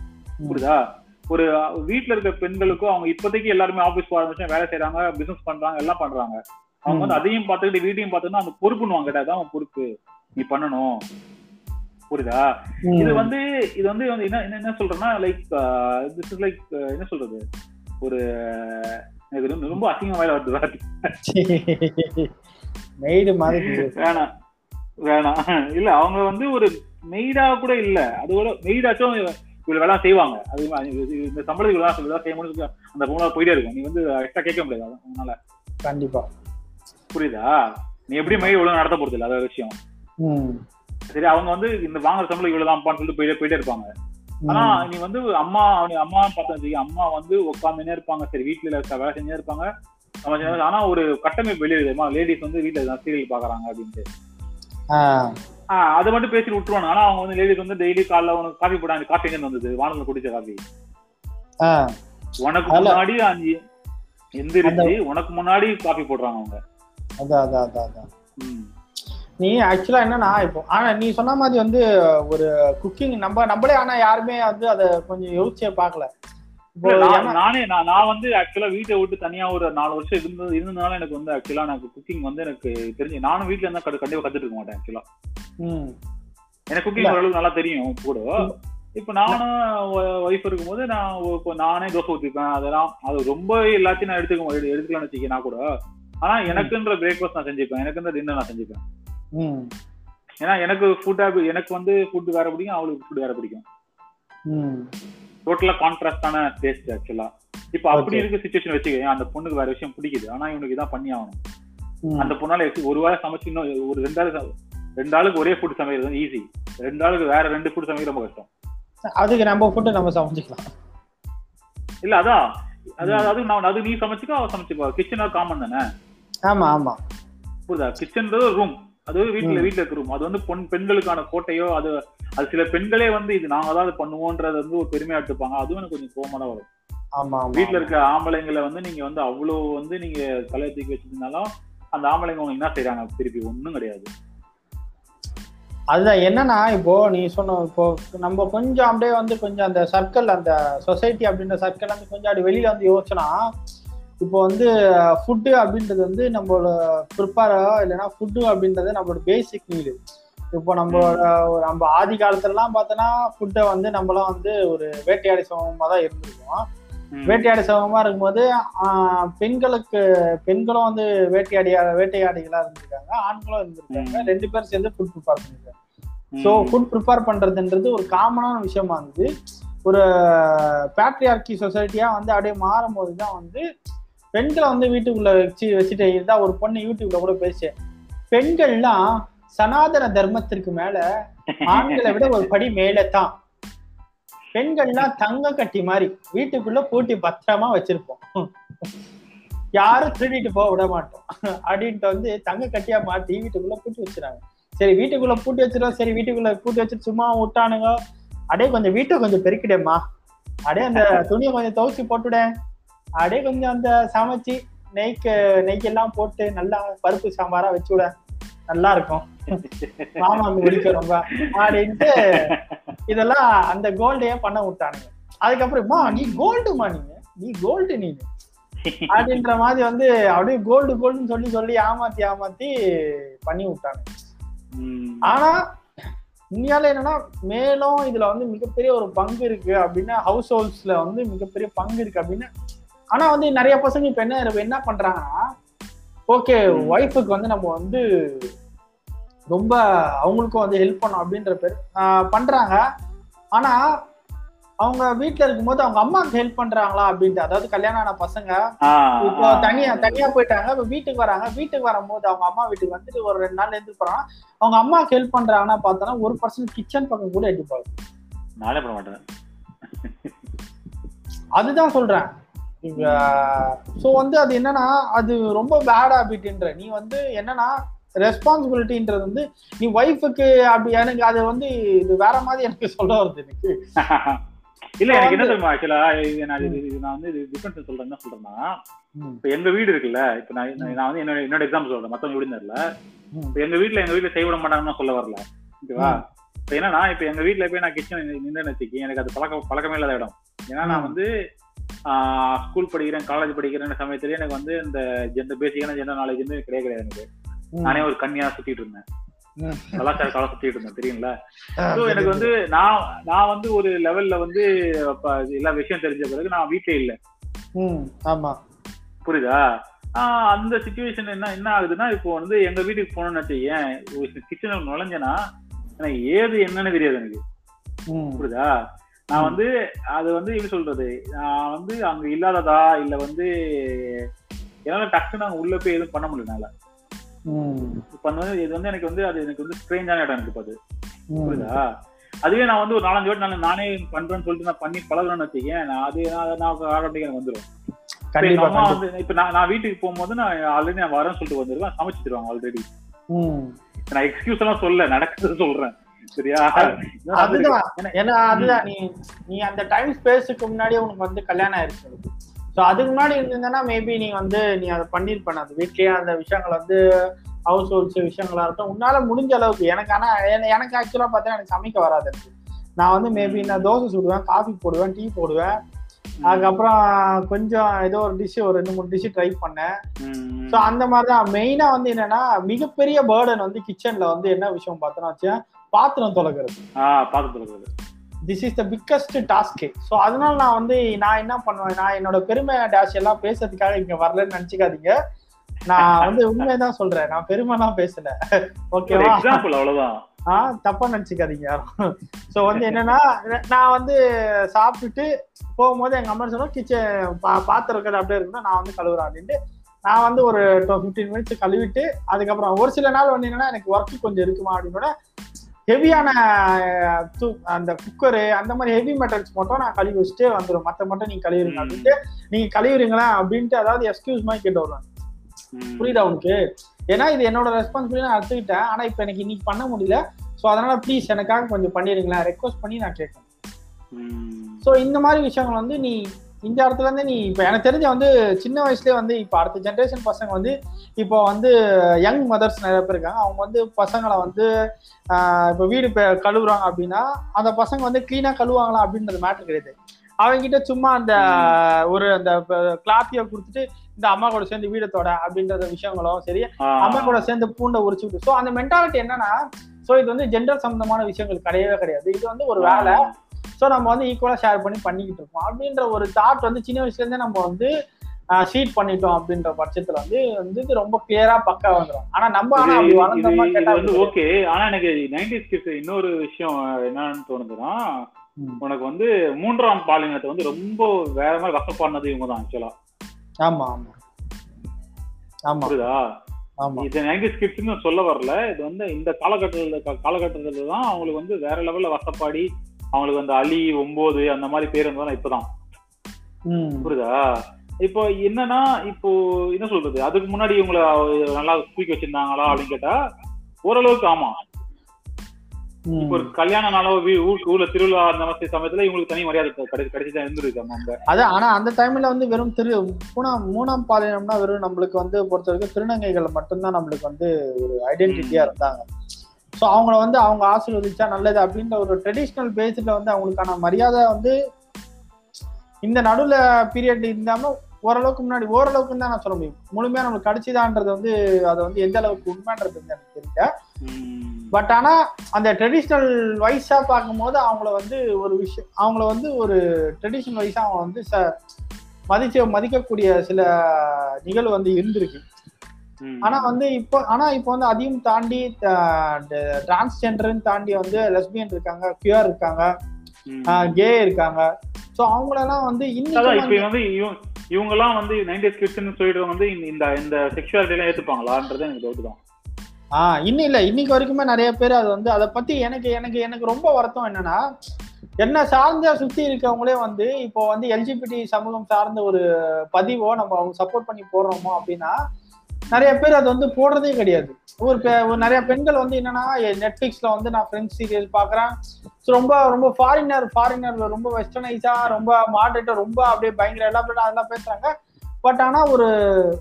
புரியுதா? ஒரு வீட்ல இருக்க பெண்களுக்கும் அவங்க இப்போதைக்கு எல்லாருமே ஆபீஸ் போக ஆரம்பிச்சு வேலை செய்யறாங்க பிசினஸ் பண்றாங்க எல்லாம் பண்றாங்க. அவங்க வந்து அதையும் பார்த்துக்கிட்டு வீட்டையும் பார்த்துக்கிட்டு அந்த பொறுப்புன்னு கேட்டா அதான் அவன் பொறுப்பு. நீ பண்ணணும். புரியுதா. இது வந்து இது வந்து என்ன என்ன- சொல்றேன்னா லைக் திஸ் இஸ் லைக் என்ன சொல்றது? ஒரு எனக்கு ரொம்ப- ரொம்ப அசிங்கம் வாயில வருது. வேணாம். வேணாம். இல்ல அவங்க வந்து ஒரு மெய்டா கூட இல்ல. அது கூட மெய்டாச்சும் இவ்வளவு வேலை செய்வாங்க. அது இந்த சம்பளத்துக்கு இவ்வளவு செய்ய முடியும் அந்த பொங்கலா போயிட்டே இருக்கும். நீ வந்து எக்ஸ்ட்ரா கேட்க முடியாது அது- அதனால. கண்டிப்பா. புரியுதா? நீ எப்படி மெய் இவ்வளவு நடத்த போறது இல்ல அத விஷயம். சரி அவங்க வந்து இந்த வாங்குற சம்பளம் இவ்வளவுதான்ப்பான்னு சொல்லிட்டு போயிட்டே போயிட்டே இருப்பாங்க. ஆனா. நீ வந்து அம்மா நீ அம்மா பார்த்தா அம்மா வந்து உட்காந்துனே இருப்பாங்க. சரி வீட்டுல வேலை செஞ்சே இருப்பாங்க. ஆனா ஒரு கட்டமைப்பு வெளியே லேடிஸ் வந்து வீட்டுல சீரியல் பாக்குறாங்க அப்படின்ட்டு. அதை மட்டும் பேசி விட்டுருவாங்க ஆனா அவங்க வந்து லேடிஸ் வந்து டெய்லி காலைல உனக்கு காஃபி போடாங்க காஃபி எங்க வந்தது? வானத்துல குடிச்ச காஃபி உனக்கு முன்னாடி அஞ்சு எந்திரிச்சு உனக்கு முன்னாடி காஃபி போடுறாங்க அவங்க. அதான் அதான் அதான். நீ ஆக்சுவலா என்னன்னா இப்போ ஆனா நீ சொன்ன மாதிரி வந்து ஒரு குக்கிங் நம்ம நம்மளே ஆனா யாருமே வந்து அதை கொஞ்சம் யோசிச்சே பார்க்கல. இல்ல, நான் நானே நான் வந்து ஆக்சுவலா வீட்டை விட்டு தனியா ஒரு நாலு வருஷம் இருந்தது இருந்ததுனால எனக்கு வந்து ஆக்சுவலா எனக்கு குக்கிங் வந்து எனக்கு தெரிஞ்சு நானும் வீட்ல இருந்தா கண்டு- கண்டிப்பா கத்துட்டு இருக்க மாட்டேன் ஆக்சுவலா எனக்கு குக்கிங் ஓரளவுக்கு நல்லா தெரியும் கூட. இப்ப நானும் ஒய்ஃப் இருக்கும்போது நான் இப்போ நானே தோசை ஊத்திப்பேன் அதெல்லாம் அது ரொம்ப எல்லாத்தையும் நான் எடுத்துக்க எடு- எடுத்துக்கலாம்னு வச்சுக்க நான் கூட. ஆனா எனக்குன்ற பிரேக்ஃபாஸ்ட் நான் செஞ்சுப்பேன் எனக்குன்ற டின்னர் நான் செஞ்சுப்பேன். ஏன்னா எனக்கு ஃபுட் எனக்கு வந்து ஃபுட் வேற பிடிக்கும் அவளுக்கு ஃபுட் வேற பிடிக்கும். டோட்டலா கான்ட்ராஸ்டான டேஸ்ட் ஆக்சுவலா இப்ப அப்படி. இருக்க சுச்சுவேஷன் வச்சுக்க அந்த பொண்ணுக்கு வேற விஷயம் பிடிக்குது. ஆனா இவனுக்கு இதான் பண்ணி ஆகணும். அந்த பொண்ணால ஒரு வேளை சமைச்சு இன்னும் ஒரு ரெண்டு ஆளு ரெண்டு ஆளுக்கு ஒரே ஃபுட் சமைக்கிறது ஈஸி ரெண்டு ஆளுக்கு வேற ரெண்டு ஃபுட் சமைக்கிறது ரொம்ப கஷ்டம். அதுக்கு நம்ம ஃபுட்டு நம்ம சமைச்சுக்கலாம். இல்ல அதான் அது. அது நான் அது நீ சமைச்சுக்கோ அவ சமைச்சுக்கோ. கிச்சன் காமன் தானே? ஆமா ஆமா. புரியுதா? கிச்சன்றது ரூம் அது வீட்டுல. வீட்டுல இருக்க ரூம் அது வந்து பொன் பெண்களுக்கான கோட்டையோ அது அது சில பெண்களே வந்து இது நாங்க தான் அது பண்ணுவோன்றது வந்து ஒரு பெருமையா எடுத்துப்பாங்க. அதுவும் எனக்கு கொஞ்சம் கோவமா தான் வரும். வீட்டுல இருக்க ஆம்பளைங்களை வந்து நீங்க வந்து அவ்வளவு வந்து நீங்க தலையை தூக்கி வச்சிருந்தாலும் அந்த ஆம்பளைங்க அவங்க என்ன செய்றாங்க? திருப்பி ஒண்ணும் கிடையாது. அதுதான். என்னன்னா இப்போ நீ சொன்ன இப்போ நம்ம கொஞ்சம் அப்படியே வந்து கொஞ்சம் அந்த சர்க்கிள் அந்த சொசைட்டி அப்படின்ற சர்க்கிள் வந்து கொஞ்சம் அப்படி வெளியில வந்து யோசிச்சோன்னா இப்போ வந்து ஃபுட்டு அப்படின்றது வந்து நம்மளோட ப்ரிப்பேரோ இல்லைன்னா ஃபுட்டு அப்படின்றது நம்மளோட பேசிக் நீடு இப்போ நம்மளோட நம்ம ஆதி காலத்துலலாம் பார்த்தோன்னா ஃபுட்டை வந்து நம்மளாம் வந்து ஒரு வேட்டையாடி சமமாக தான் இருந்திருக்கோம். வேட்டையாடி சமமா இருக்கும்போது பெண்களுக்கு பெண்களும் வந்து வேட்டையாடியா வேட்டையாடிகளா இருந்திருக்காங்க ஆண்களும் இருந்திருக்காங்க. ரெண்டு பேரும் சேர்ந்து ஃபுட் ப்ரிப்பேர் பண்ணிருக்காங்க ம். ஸோ ஃபுட் ப்ரிப்பேர் பண்றதுன்றது ஒரு காமனான விஷயமா இருந்தது. ஒரு பேட்ரியார்கி சொசைட்டியா வந்து அப்படியே மாறும்போது தான் வந்து பெண்களை வந்து வீட்டுக்குள்ள வச்சு வச்சுட்டு இருந்தா ஒரு பொண்ணு யூடியூப்ல கூட பேசு பெண்கள்லாம் சனாதன தர்மத்திற்கு மேல ஆண்களை விட ஒரு படி மேலே தான். பெண்கள்லாம் தங்க கட்டி மாதிரி வீட்டுக்குள்ள பூட்டி பத்திரமா வச்சிருப்போம். யாரும் திருடிட்டு போக விட மாட்டோம். அப்படின்ட்டு வந்து தங்க கட்டியா மாட்டி வீட்டுக்குள்ள பூட்டி வச்சுறாங்க சரி வீட்டுக்குள்ள பூட்டி வச்சிருவோம் சரி வீட்டுக்குள்ள பூட்டி வச்சுட்டு சும்மா விட்டானுங்க. அடே கொஞ்சம் வீட்டை கொஞ்சம் பெருக்கிடேம்மா. அடே அந்த துணியை கொஞ்சம் துவச்சி போட்டுடேன் அப்படியே கொஞ்சம் அந்த சமைச்சு நெய்க்கு நெய்க்கெல்லாம் போட்டு நல்லா பருப்பு சாம்பாரா வச்சு விட நல்லா இருக்கும் மாமா பிடிக்கும் ரொம்ப அப்படின்ட்டு இதெல்லாம் அந்த கோல்டையே பண்ண விட்டானுங்க. அதுக்கப்புறமா நீ கோல்டுமா நீங்க நீ கோல்டு நீங்க அப்படின்ற மாதிரி வந்து அப்படியே கோல்டு கோல்டுன்னு சொல்லி சொல்லி ஏமாத்தி ஏமாத்தி பண்ணி விட்டாங்க. ஆனா உண்மையால என்னன்னா மேலும் இதுல வந்து மிகப்பெரிய ஒரு பங்கு இருக்கு அப்படின்னா ஹவுஸ் ஹோல்ட்ஸ்ல வந்து மிகப்பெரிய பங்கு இருக்கு அப்படின்னு ஆனா வந்து நிறைய பசங்க இப்ப என்ன என்ன பண்றாங்கன்னா ஓகே. ஒய்ஃபுக்கு வந்து நம்ம வந்து ரொம்ப அவங்களுக்கும் வந்து ஹெல்ப் பண்ணோம் அப்படின்ற பேர் பண்றாங்க. ஆனா அவங்க வீட்ல இருக்கும்போது அவங்க அம்மாவுக்கு ஹெல்ப் பண்றாங்களா அப்படின்ட்டு அதாவது கல்யாணம் ஆன பசங்க இப்போ. தனியா தனியா போயிட்டாங்க இப்ப வீட்டுக்கு வராங்க. வீட்டுக்கு வரும்போது அவங்க அம்மா வீட்டுக்கு வந்துட்டு ஒரு ரெண்டு நாள் இருந்து போறாங்க. அவங்க அம்மாக்கு ஹெல்ப் பண்றாங்கன்னா பார்த்தோன்னா ஒரு பர்சன்ட் கிச்சன் பக்கம் கூட எட்டி போகுது நானே பண்ண மாட்டேன். அதுதான் சொல்றேன். ஸோ வந்து அது என்னன்னா அது ரொம்ப பேட் ஹாபிட்ன்ற நீ வந்து என்னன்னா ரெஸ்பான்சிபிலிட்டின்றது வந்து நீ ஒய்ஃபுக்கு அப்படி எனக்கு அது வந்து இது வேற மாதிரி எனக்கு சொல்ல வருது எனக்கு. இல்ல எனக்கு என்ன வந்து- தெரியுமா? ஆக்சுவலா இது நான் இது இது நான் வந்து டிஃபரன்ஸ் சொல்றேன். என்ன சொல்றேன்னா இப்ப எங்க வீடு இருக்குல்ல இப்ப நான் நான் வந்து என்னோட என்னோட எக்ஸாம்பிள் சொல்றேன். மத்தவங்க வீடு தெரியல. இப்ப எங்க வீட்ல எங்க வீட்ல செய்ய விட மாட்டாங்கன்னு சொல்ல வரல. ஓகேவா இப்ப என்னன்னா இப்ப எங்க வீட்ல போய் நான் கிச்சன் நின்று வச்சுக்கி எனக்கு அது பழக்க பழக்கமே இல்லாத இடம். ஏன்னா நான். வந்து ஸ்கூல் படிக்கிறேன் காலேஜ் படிக்கிறேன் சமயத்துல எனக்கு வந்து இந்த ஜென்ட பேசிக்கான ஜென்டர் நாலேஜ் வந்து கிடையாது கிடையாது எனக்கு. நானே ஒரு கன்னியா சுத்திட்டு இருந்தேன். கலாச்சார காலம் சுத்திட்டு இருந்தேன் தெரியுங்களா? ஸோ எனக்கு வந்து நான் நான் வந்து ஒரு லெவல்ல வந்து எல்லா விஷயம் தெரிஞ்ச பிறகு நான் வீட்ல இல்ல. ஆமா. புரியுதா? ஆஹ் அந்த சுச்சுவேஷன் என்ன என்ன ஆகுதுன்னா இப்போ வந்து எங்க வீட்டுக்கு போனோம்னு வச்சுக்கேன் கிச்சனில் நுழைஞ்சேன்னா எனக்கு ஏது என்னன்னு தெரியாது எனக்கு. புரியுதா? நான் வந்து அது வந்து எப்படி சொல்றது? நான் வந்து அங்க இல்லாததா? இல்ல வந்து என்னால டக்குன்னு அங்க உள்ள போய் எதுவும் பண்ண முடியல இப்ப வந்து இது வந்து எனக்கு வந்து அது எனக்கு வந்து ஸ்ட்ரேஞ்சான இடம் எனக்கு அது. புரியுதா? அதுவே நான் வந்து ஒரு நாலஞ்சு வாட்டி நான் நானே பண்றேன்னு சொல்லிட்டு நான் பண்ணி பழகணும்னு வச்சுக்கேன். நான் அது நான் நான் ஆட்டோமேட்டிக் எனக்கு வந்துடும் அம்மா. வந்து இப்ப நான் நான் வீட்டுக்கு போகும்போது நான் ஆல்ரெடி நான் வரேன்னு சொல்லிட்டு வந்துருவேன். சமைச்சு தருவாங்க ஆல்ரெடி. நான் எக்ஸ்கியூஸ் எல்லாம் சொல்ல நடக்குது சொல்றேன். சரியா? அதுதான். ஏன்னா அதுதான். நீ நீ அந்த டைம் ஸ்பேஸுக்கு முன்னாடி உனக்கு வந்து கல்யாணம் ஆயிருச்சு. ஸோ அதுக்கு முன்னாடி இருந்தீங்கன்னா மேபி நீ வந்து நீ அதை பண்ணிருப்ப அது. வீட்லயே அந்த விஷயங்கள் வந்து ஹவுஸ் ஹோல்ஸ் விஷயங்களா இருக்கட்டும் உன்னால முடிஞ்ச அளவுக்கு. எனக்கு ஆனா என- எனக்கு ஆக்சுவலா பார்த்தா எனக்கு சமைக்க வராது எனக்கு. நான் வந்து மேபி நான் தோசை சுடுவேன் காஃபி போடுவேன் டீ போடுவேன். அதுக்கப்புறம் கொஞ்சம் ஏதோ ஒரு டிஷ் ஒரு ரெண்டு மூணு டிஷ் ட்ரை பண்ணேன். ஸோ அந்த மாதிரி தான் மெயினா வந்து என்னன்னா மிகப்பெரிய பேர்டன் வந்து கிச்சன்ல வந்து என்ன விஷயம் பார்த்தோன்னா வச்சா பாத்திரம் தொலைக்கிறது ஆஹ் பாத்து சொல்றது திஸ் இஸ் த பிக்கஸ்ட் டாஸ்கே ஸோ அதனால நான் வந்து நான் என்ன பண்ணுவேன் நான் என்னோட பெருமை டேஷ் எல்லாம் பேசுறதுக்காக இங்க வரலன்னு நினைச்சுக்காதீங்க. நான் வந்து உண்மைதான் சொல்றேன். நான் பெருமைலாம் பேசல. ஓகேவா அவ்வளவுதான். ஆ தப்பா நினைச்சுக்காதீங்க யாரும். ஸோ வந்து என்னன்னா நான் வந்து சாப்பிட்டுட்டு போகும்போது எங்க அம்மா சொன்னா கிச்சன் பா பாத்திரம் இருக்கிறது அப்படியே இருக்குன்னா நான் வந்து கழுவுறேன் அப்படின்ட்டு. நான் வந்து ஒரு ஃபிஃப்டீன் மினிட்ஸ் கழுவிட்டு அதுக்கப்புறம் ஒரு சில நாள் வந்து என்னன்னா எனக்கு ஒர்க் கொஞ்சம் இருக்குமா அப்படின்னோட ஹெவியான அந்த குக்கரு அந்த மாதிரி ஹெவி மெட்டல்ஸ் மட்டும் நான் கழுவி வச்சுட்டு வந்துடும் மற்ற மட்டும் நீங்க கழுவிடுங்க. அப்படின்ட்டு நீங்க கழுவிடுங்களா அப்படின்ட்டு அதாவது எக்ஸ்கியூஸ் மாதிரி கேட்டு வருவேன். புரியுதா உனக்கு? ஏன்னா இது என்னோட ரெஸ்பான்சிபிலிட்டி நான் எடுத்துக்கிட்டேன். ஆனா இப்போ எனக்கு இன்னைக்கு பண்ண முடியல. ஸோ அதனால ப்ளீஸ் எனக்காக கொஞ்சம் பண்ணிடுங்களேன் ரெக்வஸ்ட் பண்ணி நான் கேட்கணும். ஸோ இந்த மாதிரி விஷயங்கள் வந்து நீ இந்த இடத்துல இருந்து நீ இப்போ எனக்கு தெரிஞ்ச வந்து சின்ன வயசுலேயே வந்து இப்போ அடுத்த ஜென்ரேஷன் பசங்க வந்து இப்போ வந்து யங் மதர்ஸ் நிறைய பேர் இருக்காங்க. அவங்க வந்து பசங்களை வந்து இப்போ வீடு கழுவுறாங்க அப்படின்னா அந்த பசங்க வந்து க்ளீனாக கழுவாங்களா அப்படின்றது மேட்டர் கிடையாது. அவங்க கிட்ட சும்மா அந்த ஒரு அந்த கிளாத்தியை கொடுத்துட்டு இந்த அம்மா கூட சேர்ந்து வீடை தொட அப்படின்ற விஷயங்களும் சரி அம்மா கூட சேர்ந்து பூண்டை உரிச்சு விட்டு. ஸோ அந்த மென்டாலிட்டி என்னன்னா ஸோ இது வந்து ஜெண்டர் சம்பந்தமான விஷயங்கள் கிடையவே கிடையாது. இது வந்து ஒரு வேலை. ஸோ நம்ம வந்து ஈக்குவலா ஷேர் பண்ணி பண்ணிக்கிட்டு இருக்கோம். அப்படின்ற ஒரு தாட் வந்து சின்ன வயசுல இருந்தே நம்ம வந்து ஷீட் பண்ணிட்டோம் அப்படின்ற பட்சத்துல வந்து வந்து ரொம்ப கிளியரா பக்கா வந்துடும் ஆனா நம்ம ஆனா அப்படி வளர்ந்தோமா கேட்டா வந்து ஓகே ஆனா எனக்கு நைன்டிஸ் கிட்ஸ் இன்னொரு விஷயம் என்னன்னு தோணுதுன்னா. உனக்கு வந்து மூன்றாம் பாலினத்தை வந்து ரொம்ப வேற மாதிரி வசப்பாடினது இவங்க தான் ஆக்சுவலா ஆமா ஆமா. ஆமா. புரியுதா? இது நைன்டிஸ் கிட்ஸ்னு சொல்ல வரல. இது வந்து இந்த காலகட்டத்துல காலகட்டத்துல தான் அவங்களுக்கு வந்து வேற லெவல்ல வசப்பாடி அவங்களுக்கு அந்த அலி ஒன்பது அந்த மாதிரி பேர் வந்ததெல்லாம் இப்பதான். புரியுதா? இப்போ என்னன்னா இப்போ என்ன சொல்றது? அதுக்கு முன்னாடி இவங்களை நல்லா தூக்கி வச்சிருந்தாங்களா அப்படின்னு கேட்டா ஓரளவுக்கு ஆமா. இப்போ ஒரு கல்யாண நாளோ வீ- ஊர் ஊர்ல திருவிழா அந்த மாதிரி சமயத்துல இவங்களுக்கு தனி மரியாதை கிடை- கிடைச்சுதான் இருந்திருக்கு அவங்க அதான் ஆனா அந்த டைம்ல வந்து வெறும் திரு மூணாம் மூணாம் பாளையம்னா வெறும் நம்மளுக்கு வந்து பொறுத்த வரைக்கும் திருநங்கைகள் மட்டும்தான் நம்மளுக்கு வந்து ஒரு ஐடென்டிட்டியா இருந்தாங்க. ஸோ அவங்கள வந்து அவங்க ஆசீர்வதிச்சா நல்லது அப்படின்ற ஒரு ட்ரெடிஷ்னல் பேஸ்ல வந்து அவங்களுக்கான மரியாதை வந்து இந்த நடுவுல பீரியட் இல்லாம ஓரளவுக்கு முன்னாடி ஓரளவுக்கு தான் நான் சொல்ல முடியும் முழுமையா நம்மளுக்கு கிடைச்சிதான்றது வந்து அது வந்து எந்த அளவுக்கு உண்மைன்றது வந்து எனக்கு தெரியல. பட் ஆனா அந்த ட்ரெடிஷ்னல் வைஸா பார்க்கும்போது அவங்கள வந்து ஒரு விஷயம் அவங்கள வந்து ஒரு ட்ரெடிஷ்னல் வைஸா அவங்க வந்து ச மதிச்சு மதிக்கக்கூடிய சில நிகழ்வு வந்து இருந்திருக்கு. ஆனா வந்து இப்போ ஆனா இப்போ வந்து அதையும் தாண்டி டிரான்ஸ்ஜெண்டர்னு தாண்டி வந்து லெஸ்பியன் இருக்காங்க கியூஆர் இருக்காங்க. கே இருக்காங்க. ஸோ அவங்களெல்லாம் வந்து இன்னைக்கு இப்ப வந்து இவங்க எல்லாம் வந்து நைன்டி கிட்ஸ்னு சொல்லிட்டு வந்து இந்த- இந்த இந்த செக்ஷுவாலிட்டி எல்லாம் ஏத்துப்பாங்களான்றது எனக்கு டவுட் தான். ஆஹ் இன்னும் இல்ல. இன்னைக்கு வரைக்குமே நிறைய பேர் அது வந்து அதை பத்தி எனக்கு எனக்கு எனக்கு ரொம்ப வருத்தம் என்னன்னா என்ன சார்ந்த சுத்தி இருக்கவங்களே வந்து இப்போ வந்து எல்ஜிபிடி சமூகம் சார்ந்த ஒரு பதிவோ நம்ம அவங்க சப்போர்ட் பண்ணி போடுறோமோ அப்படின்னா நிறைய பேர் அது வந்து போடுறதே கிடையாது. ஒரு பெ- ஒரு நிறைய பெண்கள் வந்து என்னன்னா நெட்ஃபிளிக்ஸ்ல வந்து நான் ஃப்ரெண்ட்ஸ் சீரியல் பாக்குறேன் ரொம்ப ரொம்ப ஃபாரினர் ஃபாரினர் ரொம்ப வெஸ்டர்னைஸா ரொம்ப மாடரேட்டா ரொம்ப அப்படியே பயங்கர எல்லாம் அதெல்லாம் பேசுறாங்க. பட் ஆனா ஒரு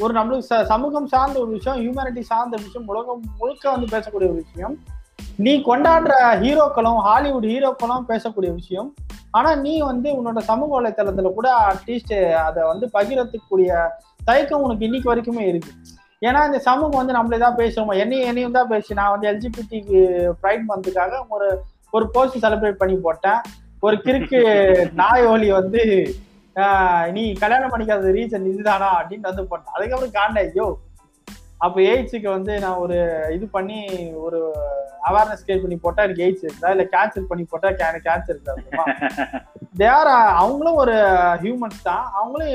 ஒரு நம்மளுக்கு ச- சமூகம் சார்ந்த ஒரு விஷயம் ஹியூமனிட்டி சார்ந்த விஷயம் உலகம் முழுக்க வந்து பேசக்கூடிய ஒரு விஷயம். நீ கொண்டாடுற ஹீரோக்களும் ஹாலிவுட் ஹீரோக்களும் பேசக்கூடிய விஷயம். ஆனா நீ வந்து உன்னோட சமூக வலைத்தளத்துல கூட அட்லீஸ்ட் அதை வந்து பகிரத்துக்கூடிய தயக்கம் உனக்கு இன்னைக்கு வரைக்குமே இருக்கு. ஏன்னா இந்த சமூகம் வந்து நம்மளே தான் பேசுவோம் என்னையும் என்னையும் தான் பேசி நான் வந்து எல்ஜிபிடிக்கு ப்ரைட் மந்த்துக்காக ஒரு ஒரு போஸ்ட் செலிப்ரேட் பண்ணி போட்டேன். ஒரு கிறுக்கு நாய் ஒலி வந்து நீ கல்யாணம் பண்ணிக்காத ரீசன் இதுதானா அப்படின்னு வந்து போட்டேன். அதுக்கப்புறம் காண்ட ஐயோ அப்போ எய்ட்ஸுக்கு வந்து நான் ஒரு இது பண்ணி ஒரு அவேர்னஸ் கிரியேட் பண்ணி போட்டா எனக்கு எய்ட்ஸ் இருக்குதா இல்ல கேன்சர் பண்ணி போட்டா எனக்கு கேன்சர் இருக்குதா தேர் அவங்களும் ஒரு ஹியூமன்ஸ் தான். அவங்களும்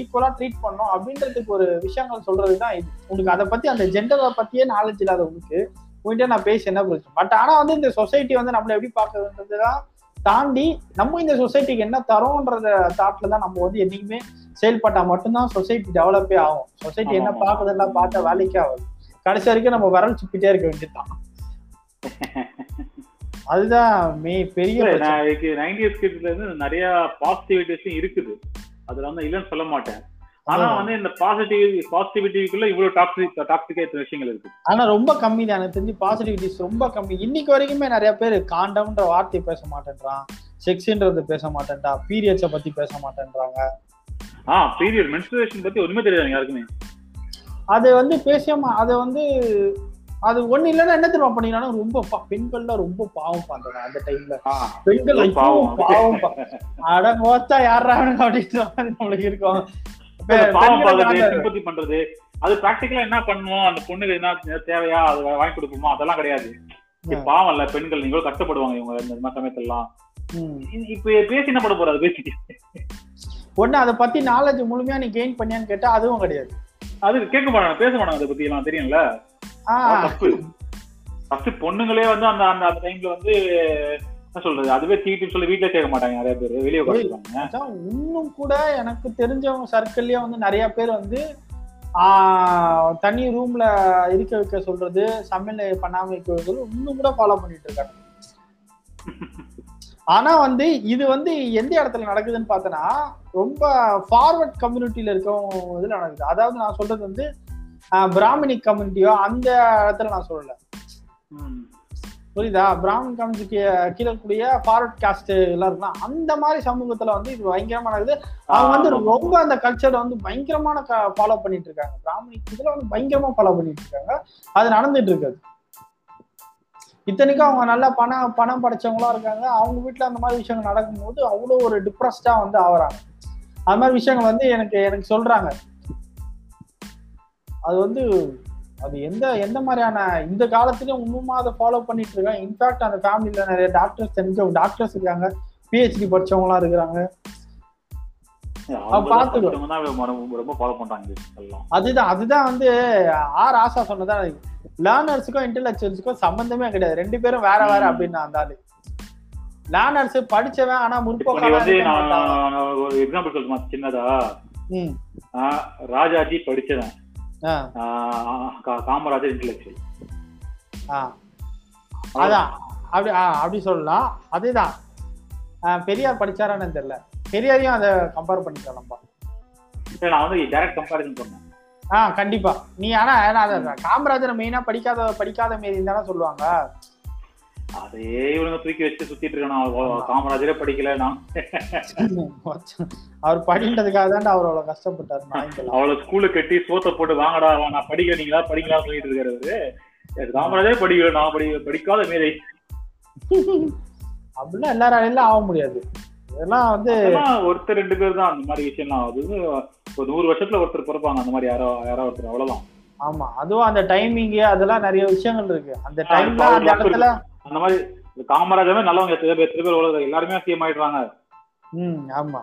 ஈக்குவலா ட்ரீட் பண்ணணும் அப்படின்றதுக்கு ஒரு விஷயங்கள் சொல்றது தான் இது. உனக்கு அதை பத்தி அந்த ஜெண்டரை பத்தியே நாலேஜ் இல்லாத உனக்கு உன்கிட்ட நான் பேசி என்ன பிரச்சனை பட் ஆனா வந்து இந்த சொசைட்டி வந்து நம்மள எப்படி பாக்குறதுன்றதுதான் தாண்டி நம்ம இந்த சொசைட்டிக்கு என்ன தரோன்றத தாட்ல தான் நம்ம வந்து என்னைக்குமே செயல்பட்டா மட்டும்தான் சொசைட்டி டெவலப்பே ஆகும். சொசைட்டி என்ன. பாக்குதெல்லாம் பார்த்தா வேலைக்கே ஆகும் கடைசி வரைக்கும் நம்ம விரல் சுப்பிட்டே இருக்க வேண்டியதுதான். அதுதான் மே பெரிய. நான் இதுக்கு 90s கிட்ஸ்ல இருந்து நிறைய பாசிட்டிவிட்டிஸும் இருக்குது. அதுல வந்து இல்லைன்னு சொல்ல மாட்டேன். ஆனா. வந்து இந்த பாசிட்டிவ் பாசிட்டிவிட்டிக்குள்ள இவ்வளவு டாக்ஸிக் டாக்ஸிக்கா விஷயங்கள் இருக்கு. ஆனா ரொம்ப கம்மி தான். எனக்கு தெரிஞ்சு பாசிட்டிவிட்டிஸ் ரொம்ப கம்மி. இன்னைக்கு வரைக்குமே நிறைய பேர் காண்டம்ன்ற வார்த்தையை பேச மாட்டேன்றான். செக்ஸ்ன்றது பேச மாட்டேன்றான் பீரியட்ஸை பத்தி பேச மாட்டேன்றாங்க. ஆ பீரியட் மென்ஸ்ட்ரேஷன் பத்தி ஒண்ணுமே தெரியாது யாருக்குமே. அது வந்து பேசாம அது வந்து அது ஒண்ணு இல்லைன்னா என்ன தெரியுமா பண்ணிக்கிறாங்க ரொம்ப பெண்கள்லாம் ரொம்ப பாவம் பண்றாங்க அந்த டைம்ல பெண்கள் பாவம். பாவம் அட மொத்தா யாரா அப்படின்ற மாதிரி நம்மளுக்கு இருக்கும். பாவம் சிம்பத்தி பண்றது அது பிராக்டிக்கலா என்ன பண்ணுவோம் அந்த பொண்ணுக்கு என்ன தேவையா? அது வாங்கி கொடுப்போமா? அதெல்லாம் கிடையாது. பாவம் இல்ல பெண்கள் நீங்களும் கஷ்டப்படுவாங்க இவங்க இந்த மாதிரி சமயத்தெல்லாம். இப்ப பேசி என்ன பண்ண போறாது பேசிட்டு ஒண்ணு அதை பத்தி நாலேஜ் முழுமையா நீ கெயின் பண்ணியான்னு கேட்டா அதுவும் கிடையாது. அது கேட்க மாட்டாங்க பேச மாட்டாங்க அதை பத்தி எல்லாம் தெரியும்ல? தப்பு. ஃபர்ஸ்ட் பொண்ணுங்களே வந்து அந்த அந்த அந்த டைம்ல வந்து என்ன சொல்றது அதுவே தீட்டு சொல்லி வீட்டுல கேட்க மாட்டாங்க நிறைய பேர். வெளியே உட்காந்துருக்காங்க இன்னும் கூட எனக்கு தெரிஞ்சவங்க சர்க்கிள்லயே வந்து நிறைய பேர் வந்து தனி ரூம்ல இருக்க வைக்க சொல்றது சமையல் பண்ணாம இருக்க வைக்கிறது இன்னும் கூட ஃபாலோ பண்ணிட்டு இருக்காங்க. ஆனா வந்து இது வந்து எந்த இடத்துல நடக்குதுன்னு பார்த்தனா ரொம்ப ஃபார்வர்ட் கம்யூனிட்டியில இருக்கவங்க இதுல நடக்குது. அதாவது நான் சொல்றது வந்து பிராமணிக் கம்யூனிட்டியோ அந்த இடத்துல நான் சொல்லல. புரியுதா? பிராமன் கம்யூனிட்டிக்கு கீழே கூடிய ஃபார்வர்ட் காஸ்ட் எல்லாம் இருக்கலாம் அந்த மாதிரி சமூகத்துல வந்து இது பயங்கரமா நடக்குது அவங்க வந்து. ரொம்ப அந்த கல்ச்சரை வந்து பயங்கரமான ஃபாலோ பண்ணிட்டு இருக்காங்க பிராமணிக் இதுல வந்து பயங்கரமா ஃபாலோ பண்ணிட்டு இருக்காங்க அது நடந்துட்டு இருக்காது. இத்தனைக்கும் அவங்க நல்லா பணம் பணம் படைச்சவங்களா இருக்காங்க. அவங்க வீட்டுல அந்த மாதிரி விஷயங்கள் நடக்கும்போது அவ்வளோ ஒரு டிப்ரெஸ்டா வந்து ஆகுறாங்க. அது மாதிரி விஷயங்கள் வந்து எனக்கு எனக்கு சொல்றாங்க. அது வந்து அது எந்த எந்த மாதிரியான இந்த காலத்துலயும் இன்னுமா அதை ஃபாலோ பண்ணிட்டு இருக்காங்க. இன்ஃபேக்ட் அந்த ஃபேமிலியில நிறைய டாக்டர்ஸ் தெரிஞ்சவங்க டாக்டர்ஸ் இருக்காங்க. பிஹெச்டி படிச்சவங்களாம் இருக்கிறாங்க. அதுதான் அதுதான் வந்து ஆர் ஆசா சொன்னதா லேர்னர்ஸுக்கும் இன்டெலெக்சுவல்ஸுக்கும் சம்பந்தமே கிடையாது. ரெண்டு பேரும் வேற வேற. அப்படின்னு அந்த லேர்னர்ஸ் படிச்சவன் ஆனா முற்போக்கான வந்து நான் ஒரு எக்ஸாம்பிள் சொல்லுமா சின்னதா. ராஜாஜி படிச்சவன். காமராஜர் இன்டெலெக்சுவல் அதான் அப்படி அப்படி சொல்லலாம். அதேதான். பெரியார் படிச்சாரான்னு தெரியல. பெரியாரையும் அதை கம்பேர் பண்ணிக்கலாம் நம்ம நான் வந்து டைரக்ட் கம்பாரிசன் பண்ணேன். ஆ கண்டிப்பா. நீ ஆனா காமராஜர் மெயினா படிக்காத படிக்காத மாரி தானே சொல்லுவாங்க. அதே இவனுங்க தூக்கி வச்சு சுத்திட்டு இருக்கான். அவன் காமராஜரே படிக்கல நான். அவர் படின்றதுக்காக தான் அவர் அவ்வளவு கஷ்டப்பட்டார் அவளை ஸ்கூல்ல கட்டி சோத்த போட்டு வாங்கடா நான் படிக்க நீங்களா படிங்களா சொல்லிட்டு இருக்காரு காமராஜரே படிக்கல நான் படி படிக்காத மேதை. அப்படிலாம் எல்லாராலையும் ஆக முடியாது. இதெல்லாம் வந்து ஒருத்தர் ரெண்டு பேர் தான் அந்த மாதிரி விஷயம்லாம் அது ஒரு நூறு வருஷத்துல ஒருத்தர் பிறப்பாங்க அந்த மாதிரி யாரோ யாரோ ஒருத்தர் அவ்வளவுதான். ஆமா அதுவும் அந்த டைமிங் அதெல்லாம் நிறைய விஷயங்கள் இருக்கு. அந்த டைம்ல அந்த இடத்துல அந்த மாதிரி இந்த காமராஜரே நல்லவங்க. எத்தனை பேர் எத்தனை பேர் உலகத்துல எல்லாருமே சிஎம் ஆயிடுறாங்க. ம் ஆமா.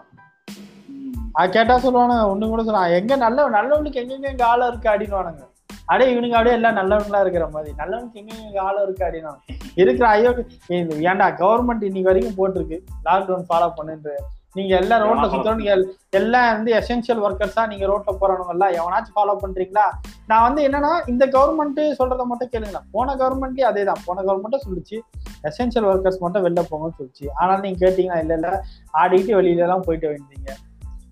ம். அது கேட்டா சொல்லுவானுங்க ஒண்ணு கூட சொல்லுவாங்க எங்க நல்ல நல்லவனுக்கு எங்கெங்க எங்க ஆளம் இருக்கு அப்படின்னுவானுங்க. அடே இவனுங்க அப்படியே எல்லாம் நல்லவங்களா இருக்கிற மாதிரி. நல்லவனுக்கு எங்கெங்க எங்க ஆளம் இருக்கு அப்படின்னா இருக்கிற ஐயோ ஏன்டா கவர்மெண்ட் இன்னைக்கு வரைக்கும் போட்டிருக்கு? லாக்டவுன் ஃபாலோ பண்ணுன்ற நீங்க எல்லாம் ரோட்ல சுத்தம் நீங்க எல்- எல்லாம் வந்து எசென்சியல் ஒர்க்கர்ஸா நீங்க ரோட்ல போறவங்க எல்லாம் எவனாச்சும் ஃபாலோ பண்றீங்களா? நான் வந்து என்னன்னா இந்த கவர்மெண்ட் சொல்றத மட்டும் கேளுங்களேன் போன கவர்மெண்ட்லயும் அதே தான் போன கவர்மெண்ட்டும் சொல்லுச்சு. எசென்சியல் ஒர்க்கர்ஸ் மட்டும் வெளில போங்கன்னு சொல்லுச்சு. ஆனாலும் நீங்க கேட்டீங்கன்னா இல்ல இல்ல ஆடிட்டு வெளியில எல்லாம் போயிட்டு வந்தீங்க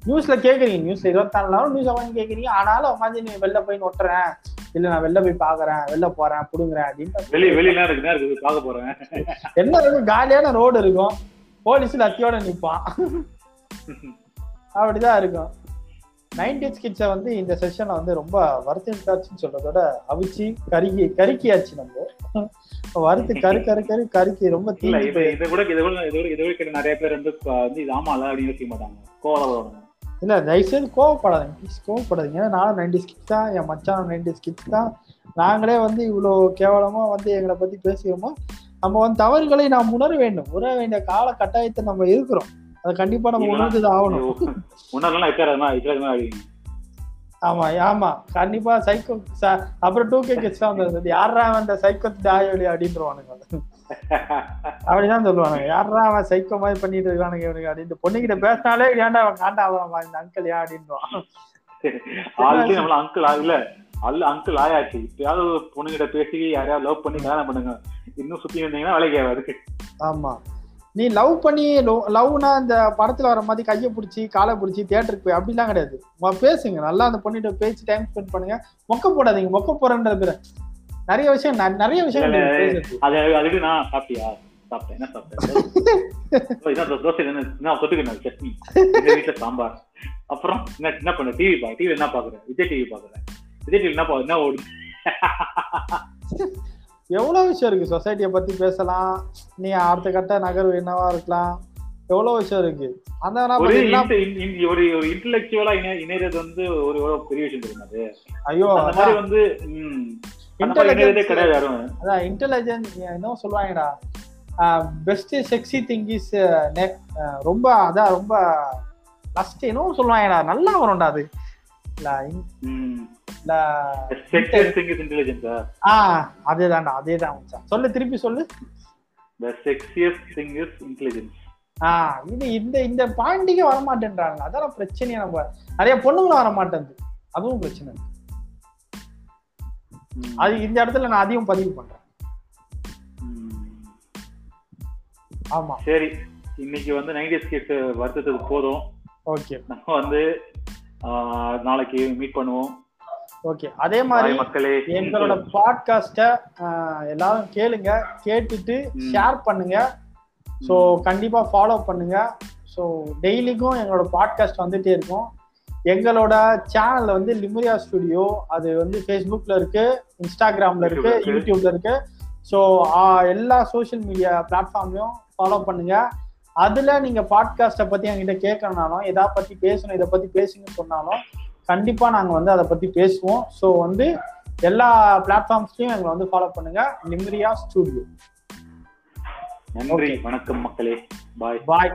நியூஸ்ல கேக்குறீங்க. நியூஸ்ல இருபத்தி நாலு நாளும் நியூஸ் உட்காந்து கேக்குறீங்க. ஆனாலும் உட்காந்து நீ வெளில போய் நொட்டுறேன். இல்ல நான் வெளில போய் பாக்குறேன். வெளில போறேன். புடுங்குறேன். அப்படின்னு வெளிய வெளியில இருக்கு? பார்க்க போறேன். என்ன இருக்கும்? காலியான ரோடு இருக்கும். போலீஸ் லத்தியோட நிப்பான். அப்படிதான் இருக்கும். நைன்டிஸ் கிட்ஸை வந்து இந்த செஷன்ல வந்து ரொம்ப வருத்திட்டாச்சுன்னு சொல்றதோட அவிச்சு கருகி கருக்கியாச்சு நம்ம. வறுத்து கரு கரு கரு கருக்கி ரொம்ப இல்ல தீஞ்சு இது இதை கூட இதை விட இதை இதை கேட்ட நிறைய பேர் வந்து வந்து இது ஆமா இல்ல அப்படின்னு யோசிக்க மாட்டாங்க. கோவம் இல்ல தயவுசெய்து கோவப்படாதீங்க. ப்ளீஸ் கோவப்படாதீங்க. நானும் நைன்டி ஸ்கிட்ஸ் தான் என் மச்சான் நைன்டி ஸ்கிட்ஸ் தான். நாங்களே வந்து இவ்வளோ கேவலமா வந்து எங்களை பத்தி பேசுகிறோமோ நம்ம வந்து தவறுகளை நாம் உணர வேண்டும். உணர வேண்டிய கால கட்டாயத்தை நம்ம இருக்கிறோம். அதை கண்டிப்பா நம்ம? உணர்ந்துதான் ஆகணும். ஆமா ஆமா. கண்டிப்பா சைக்கோ அப்புறம் டூ கே கிட்ஸ் தான் வந்தது. யாரா அந்த சைக்கோ தாயொலி அப்படின்றவானுங்க. அப்படிதான் சொல்லுவானுங்க. யாரா அவன் சைக்கோ மாதிரி பண்ணிட்டு இருக்கானுங்க இவனுக்கு அப்படின்ட்டு. பொண்ணுகிட்ட பேசினாலே ஏன்டா அவன் காண்டா அவன் இந்த அங்கிள் ஏன் நம்மள அங்கிள் இல்ல அல்ல அங்கிள் ஆயாச்சு. இப்பயாவது ஒரு பொண்ணுகிட்ட பேசி யாரையாவது லவ் பண்ணி கல்யாணம் பண்ணுங்க. இன்னும் சுத்தி இருந்தீங்கன்னா வேலைக்கு ஆகாது ஆமா. நீ லவ் பண்ணி லவ்னா இந்த படத்துல வர மாதிரி கையை பிடிச்சி காலை பிடிச்சி தியேட்டருக்கு போய் அப்படிலாம் கிடையாது. பேசுங்க. நல்லா அந்த பொண்ணுகிட்ட பேசி டைம் ஸ்பெண்ட் பண்ணுங்க. மொக்க போடாதீங்க. மொக்க போறன்ற பேரு. நிறைய விஷயம் நிறைய விஷயம். அது அதுக்கு நான் சாப்பிட்டியா? சாப்பிட்டேன். என்ன சாப்பிட்டேன்? தோசை என்ன நான் தொட்டுக்கிறேன் சட்னி. வீட்டுல சாம்பார். அப்புறம் என்ன என்ன பண்ண? டிவி பா டிவி என்ன பாக்குறேன் விஜய் டிவி பாக்குறேன் விஜய் என்ன என்ன ஓடுது எவ்வளவு விஷயம் இருக்கு? சொசைட்டியை பத்தி பேசலாம். நீ அடுத்த கட்ட நகர்வு என்னவா இருக்கலாம்? எவ்வளவு விஷயம் இருக்கு? அந்த ஒரு ஒரு இன்டெலெக்சுவலா இணை இணைறது வந்து ஒரு எவ்வளவு பெரிய விஷயம் தெரியுமா அது? ஐயோ அந்த மாதிரி வந்து இணையதே கிடையாது யாரும். அதான் இன்டெலிஜென்ஸ் என்ன சொல்லுவாங்கடா. பெஸ்ட் செக்ஸி திங் இஸ் ரொம்ப அதான் ரொம்ப லஸ்ட் என்னவோ சொல்லுவாங்கடா. நல்லா வரும்டா அது. அதேதான்டா அதேதான் மச்சான். சொல்லு திருப்பி சொல்லு. The sexiest thing is intelligence ஆ இது இந்த இந்த பாயிண்டிக்கே வர மாட்டேன்றாங்க அதான் பிரச்சனையே நம்ம. நிறைய பொண்ணுங்களும் வர மாட்டேங்குது அதுவும் பிரச்சனை. அது இந்த இடத்துல நான் அதையும் பதிவு பண்றேன். ஆமா. சரி இன்னைக்கு வந்து நைன்டிஸ் கிட்ஸ் வருத்தத்துக்கு போதும். ஓகே. நம்ம வந்து நாளைக்கு மீட் பண்ணுவோம். ஓகே அதே மாதிரி எங்களோட பாட்காஸ்ட எல்லாரும் கேளுங்க கேட்டுட்டு. ஷேர் பண்ணுங்க. ஸோ கண்டிப்பா ஃபாலோ பண்ணுங்க. ஸோ டெய்லிக்கும் எங்களோட பாட்காஸ்ட் வந்துட்டே இருக்கும். எங்களோட சேனல்ல வந்து லிமுரியா ஸ்டுடியோ அது வந்து ஃபேஸ்புக்ல இருக்கு இன்ஸ்டாகிராம்ல இருக்கு. யூடியூப்ல இருக்கு. ஸோ எல்லா சோஷியல் மீடியா பிளாட்ஃபார்ம்லயும் ஃபாலோ பண்ணுங்க. அதுல நீங்க பாட்காஸ்ட்டை பத்தி என்கிட்ட கேட்கணும்னாலும் எதா பத்தி பேசணும் இதை பத்தி பேசுங்கன்னு சொன்னாலும் கண்டிப்பா நாங்க வந்து அதை பத்தி பேசுவோம். ஸோ வந்து எல்லா பிளாட்ஃபார்ம்ஸ்லயும் எங்களை வந்து ஃபாலோ பண்ணுங்க. லிம்ரியா ஸ்டுடியோ நன்றி. வணக்கம் மக்களே. பாய் பாய்